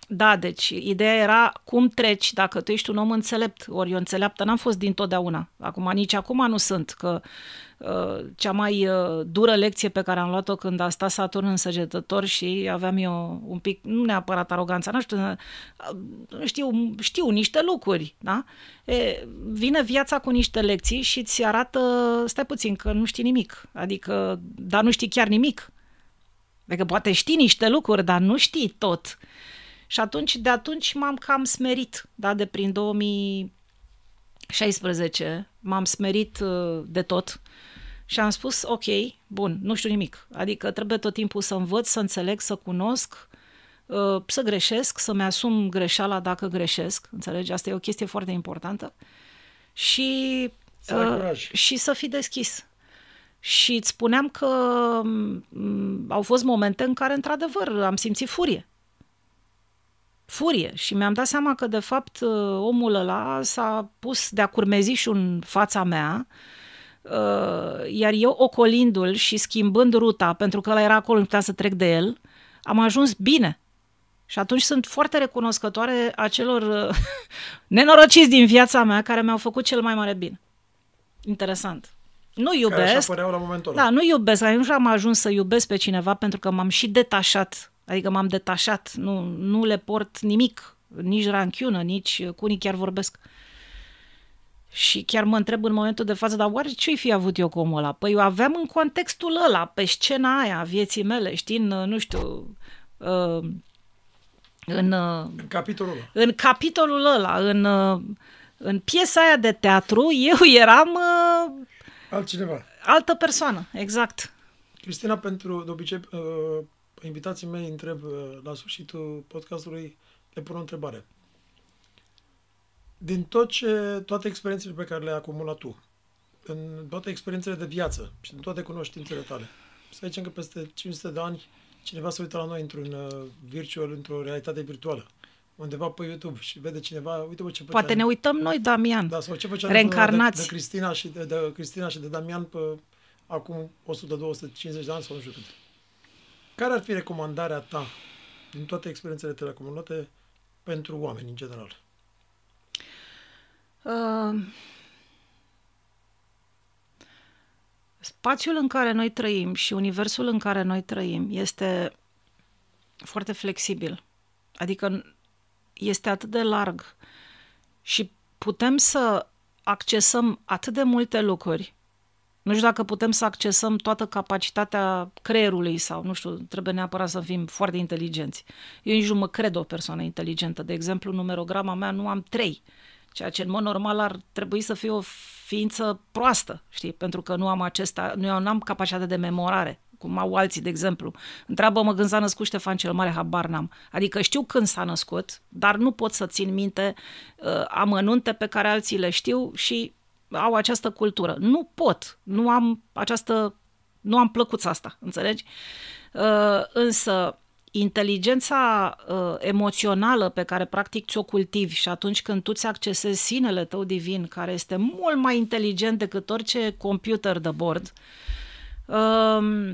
Da, deci ideea era cum treci dacă tu ești un om înțelept. Ori eu înțeleaptă n-am fost dintotdeauna. Acum, nici acum nu sunt, că uh, cea mai uh, dură lecție pe care am luat-o când a stat Saturn în săgetător și aveam eu un pic, nu neapărat aroganța, nu știu, uh, știu, știu niște lucruri, da? E, vine viața cu niște lecții și ți arată, stai puțin, că nu știi nimic. Adică, dar nu știi chiar nimic. Adică poate știi niște lucruri, dar nu știi tot. Și atunci, de atunci m-am cam smerit, da, de prin 2016 m-am smerit uh, de tot și am spus, ok, bun, nu știu nimic. Adică trebuie tot timpul să învăț, să înțeleg, să cunosc, uh, să greșesc, să-mi asum greșeala dacă greșesc. Înțelegi? Asta e o chestie foarte importantă. Și, să uh, și să fii deschis. Și îți spuneam că m- au fost momente în care, într-adevăr, am simțit furie furie și mi-am dat seama că, de fapt, uh, omul ăla s-a pus de-a curmezișul în fața mea, uh, iar eu, ocolindu-l și schimbând ruta, pentru că ăla era acolo, nu putea să trec de el, am ajuns bine. Și atunci sunt foarte recunoscătoare acelor uh, nenorociți din viața mea care mi-au făcut cel mai mare bine. Interesant. Nu iubesc. Care la momentul ăla. Da, nu iubesc. Nu am ajuns să iubesc pe cineva pentru că m-am și detașat Adică m-am detașat, nu, nu le port nimic, nici ranchiună, nici cu unii chiar vorbesc. Și chiar mă întreb în momentul de față, dar oare ce-i fi avut eu cu omul ăla? Păi eu aveam în contextul ăla, pe scena aia vieții mele, știi, în, nu știu, uh, în, uh, în capitolul ăla. În capitolul ăla, în, uh, în piesa aia de teatru, eu eram... Uh, Altcineva. Altă persoană, exact. Cristina, pentru, de obicei, uh, invitații mei întreb uh, la sfârșitul podcastului, le pun o întrebare. Din tot ce, toate experiențele pe care le-ai acumulat tu, în toate experiențele de viață și în toate cunoștințele tale, să zicem că peste 500 de ani cineva se uită la noi într-un uh, virtual, într-o realitate virtuală, undeva pe YouTube și vede cineva, uite bă, ce făcea... Poate ne uităm noi, Damian. Da, sau ce făcea Reîncarnați. De, de, Cristina și de, de, Cristina și de Damian pe acum 100-250 de ani sau nu știu cât. Care ar fi recomandarea ta din toate experiențele telecomunate pentru oameni în general? Uh, spațiul în care noi trăim și universul în care noi trăim este foarte flexibil. Adică este atât de larg și putem să accesăm atât de multe lucruri. Nu știu dacă putem să accesăm toată capacitatea creierului sau, nu știu, trebuie neapărat să fim foarte inteligenți. Eu nici nu mă cred o persoană inteligentă. De exemplu, numerograma mea nu am trei, ceea ce în mod normal ar trebui să fie o ființă proastă, știi, pentru că nu am acesta, nu am capacitatea de memorare cum au alții, de exemplu. Întreabă-mă când s-a născut Ștefan cel Mare, habar n-am. Adică știu când s-a născut, dar nu pot să țin minte uh, amănunte pe care alții le știu și au această cultură. Nu pot, nu am această, nu am plăcuța asta, înțelegi? Uh, însă, inteligența uh, emoțională pe care practic ți-o cultivi și atunci când tu ți accesezi sinele tău divin, care este mult mai inteligent decât orice computer de bord, uh,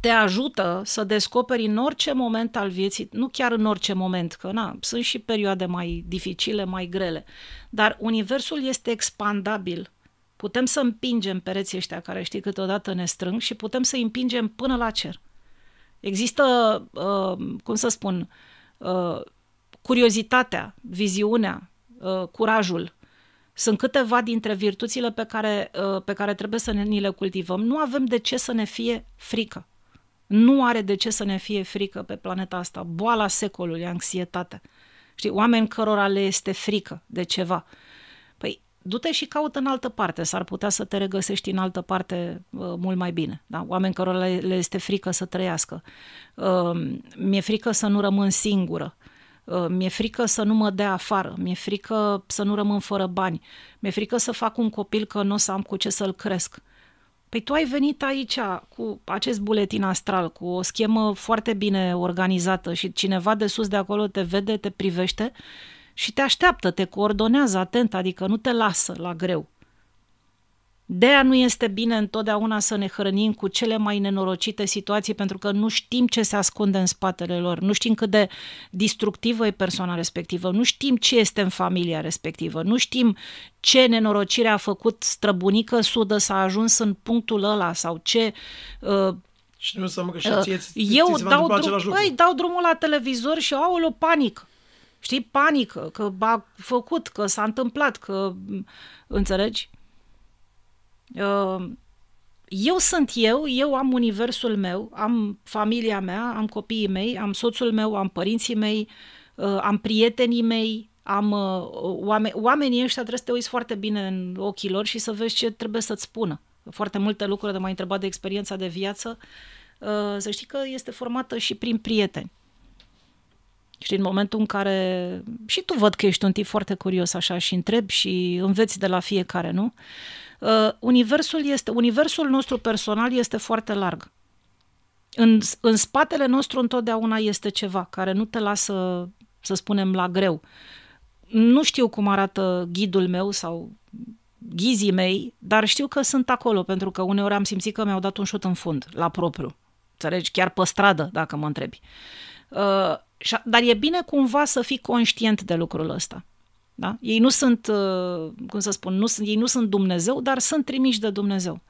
te ajută să descoperi în orice moment al vieții, nu chiar în orice moment, că na, sunt și perioade mai dificile, mai grele, dar universul este expandabil. Putem să împingem pereții ăștia care știi câteodată ne strâng și putem să îi împingem până la cer. Există, uh, cum să spun, uh, curiozitatea, viziunea, uh, curajul. Sunt câteva dintre virtuțile pe care, uh, pe care trebuie să ne, ni le cultivăm. Nu avem de ce să ne fie frică. Nu are de ce să ne fie frică pe planeta asta. Boala secolului, anxietatea. Știi, oameni cărora le este frică de ceva. Păi, du-te și caută în altă parte. S-ar putea să te regăsești în altă parte uh, mult mai bine. Da? Oameni cărora le, le este frică să trăiască. Uh, mi-e frică să nu rămân singură. Uh, mi-e frică să nu mă dea afară, mi-e frică să nu rămân fără bani, mi-e frică să fac un copil că nu o să am cu ce să-l cresc. Păi tu ai venit aici cu acest buletin astral, cu o schemă foarte bine organizată și cineva de sus de acolo te vede, te privește și te așteaptă, te coordonează atent, adică nu te lasă la greu. De aia nu este bine întotdeauna să ne hrănim cu cele mai nenorocite situații pentru că nu știm ce se ascunde în spatele lor, nu știm cât de distructivă e persoana respectivă, nu știm ce este în familia respectivă, nu știm ce nenorocire a făcut străbunică sudă să a ajuns în punctul ăla sau ce... Uh, și nu înseamnă că și uh, ție ți, eu ți dau, drum, băi, dau drumul la televizor și au o panică. Știi, panică, că a făcut, că s-a întâmplat, că... Înțelegi? Uh, eu sunt eu, eu am universul meu, am familia mea, am copiii mei, am soțul meu, am părinții mei, uh, am prietenii mei, am uh, oameni, oamenii ăștia trebuie să te uiți foarte bine în ochii lor și să vezi ce trebuie să-ți spună. Foarte multe lucruri de m-ai întrebat de experiența de viață, să știi că este formată și prin prieteni. Și în momentul în care și tu văd că ești un tip foarte curios așa și întrebi și înveți de la fiecare, nu? Uh, Uh, universul, este, universul nostru personal este foarte larg. În, în spatele nostru întotdeauna este ceva care nu te lasă, să spunem, la greu. Nu știu cum arată ghidul meu sau ghizii mei, dar știu că sunt acolo, pentru că uneori am simțit că mi-au dat un șut în fund, la propriu. Înțelegi? Chiar pe stradă, dacă mă întrebi. Uh, dar e bine cumva să fii conștient de lucrul ăsta. Da? Ei nu sunt, uh, cum să spun, nu sunt, ei nu sunt Dumnezeu, dar sunt trimiși de Dumnezeu.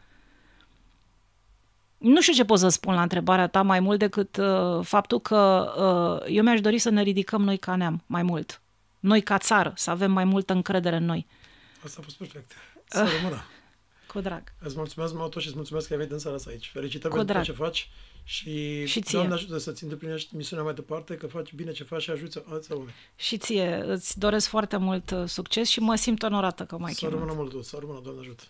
Nu știu ce pot să spun la întrebarea ta mai mult decât uh, faptul că uh, eu mi-aș dori să ne ridicăm noi ca neam mai mult. Noi ca țară, să avem mai multă încredere în noi. Asta a fost perfect. Să rămână. Cu drag. Îți mulțumesc mult și îți mulțumesc că ai venit în seara asta aici. Felicitări pentru ce faci și, și ție. Doamne ajută să-ți îndeplinești misiunea mai departe, că faci bine ce faci și ajuți alți oameni. Și ție, îți doresc foarte mult uh, succes și mă simt onorată că m-ai chemat. Să rămână mult, să rămână, Doamne ajută.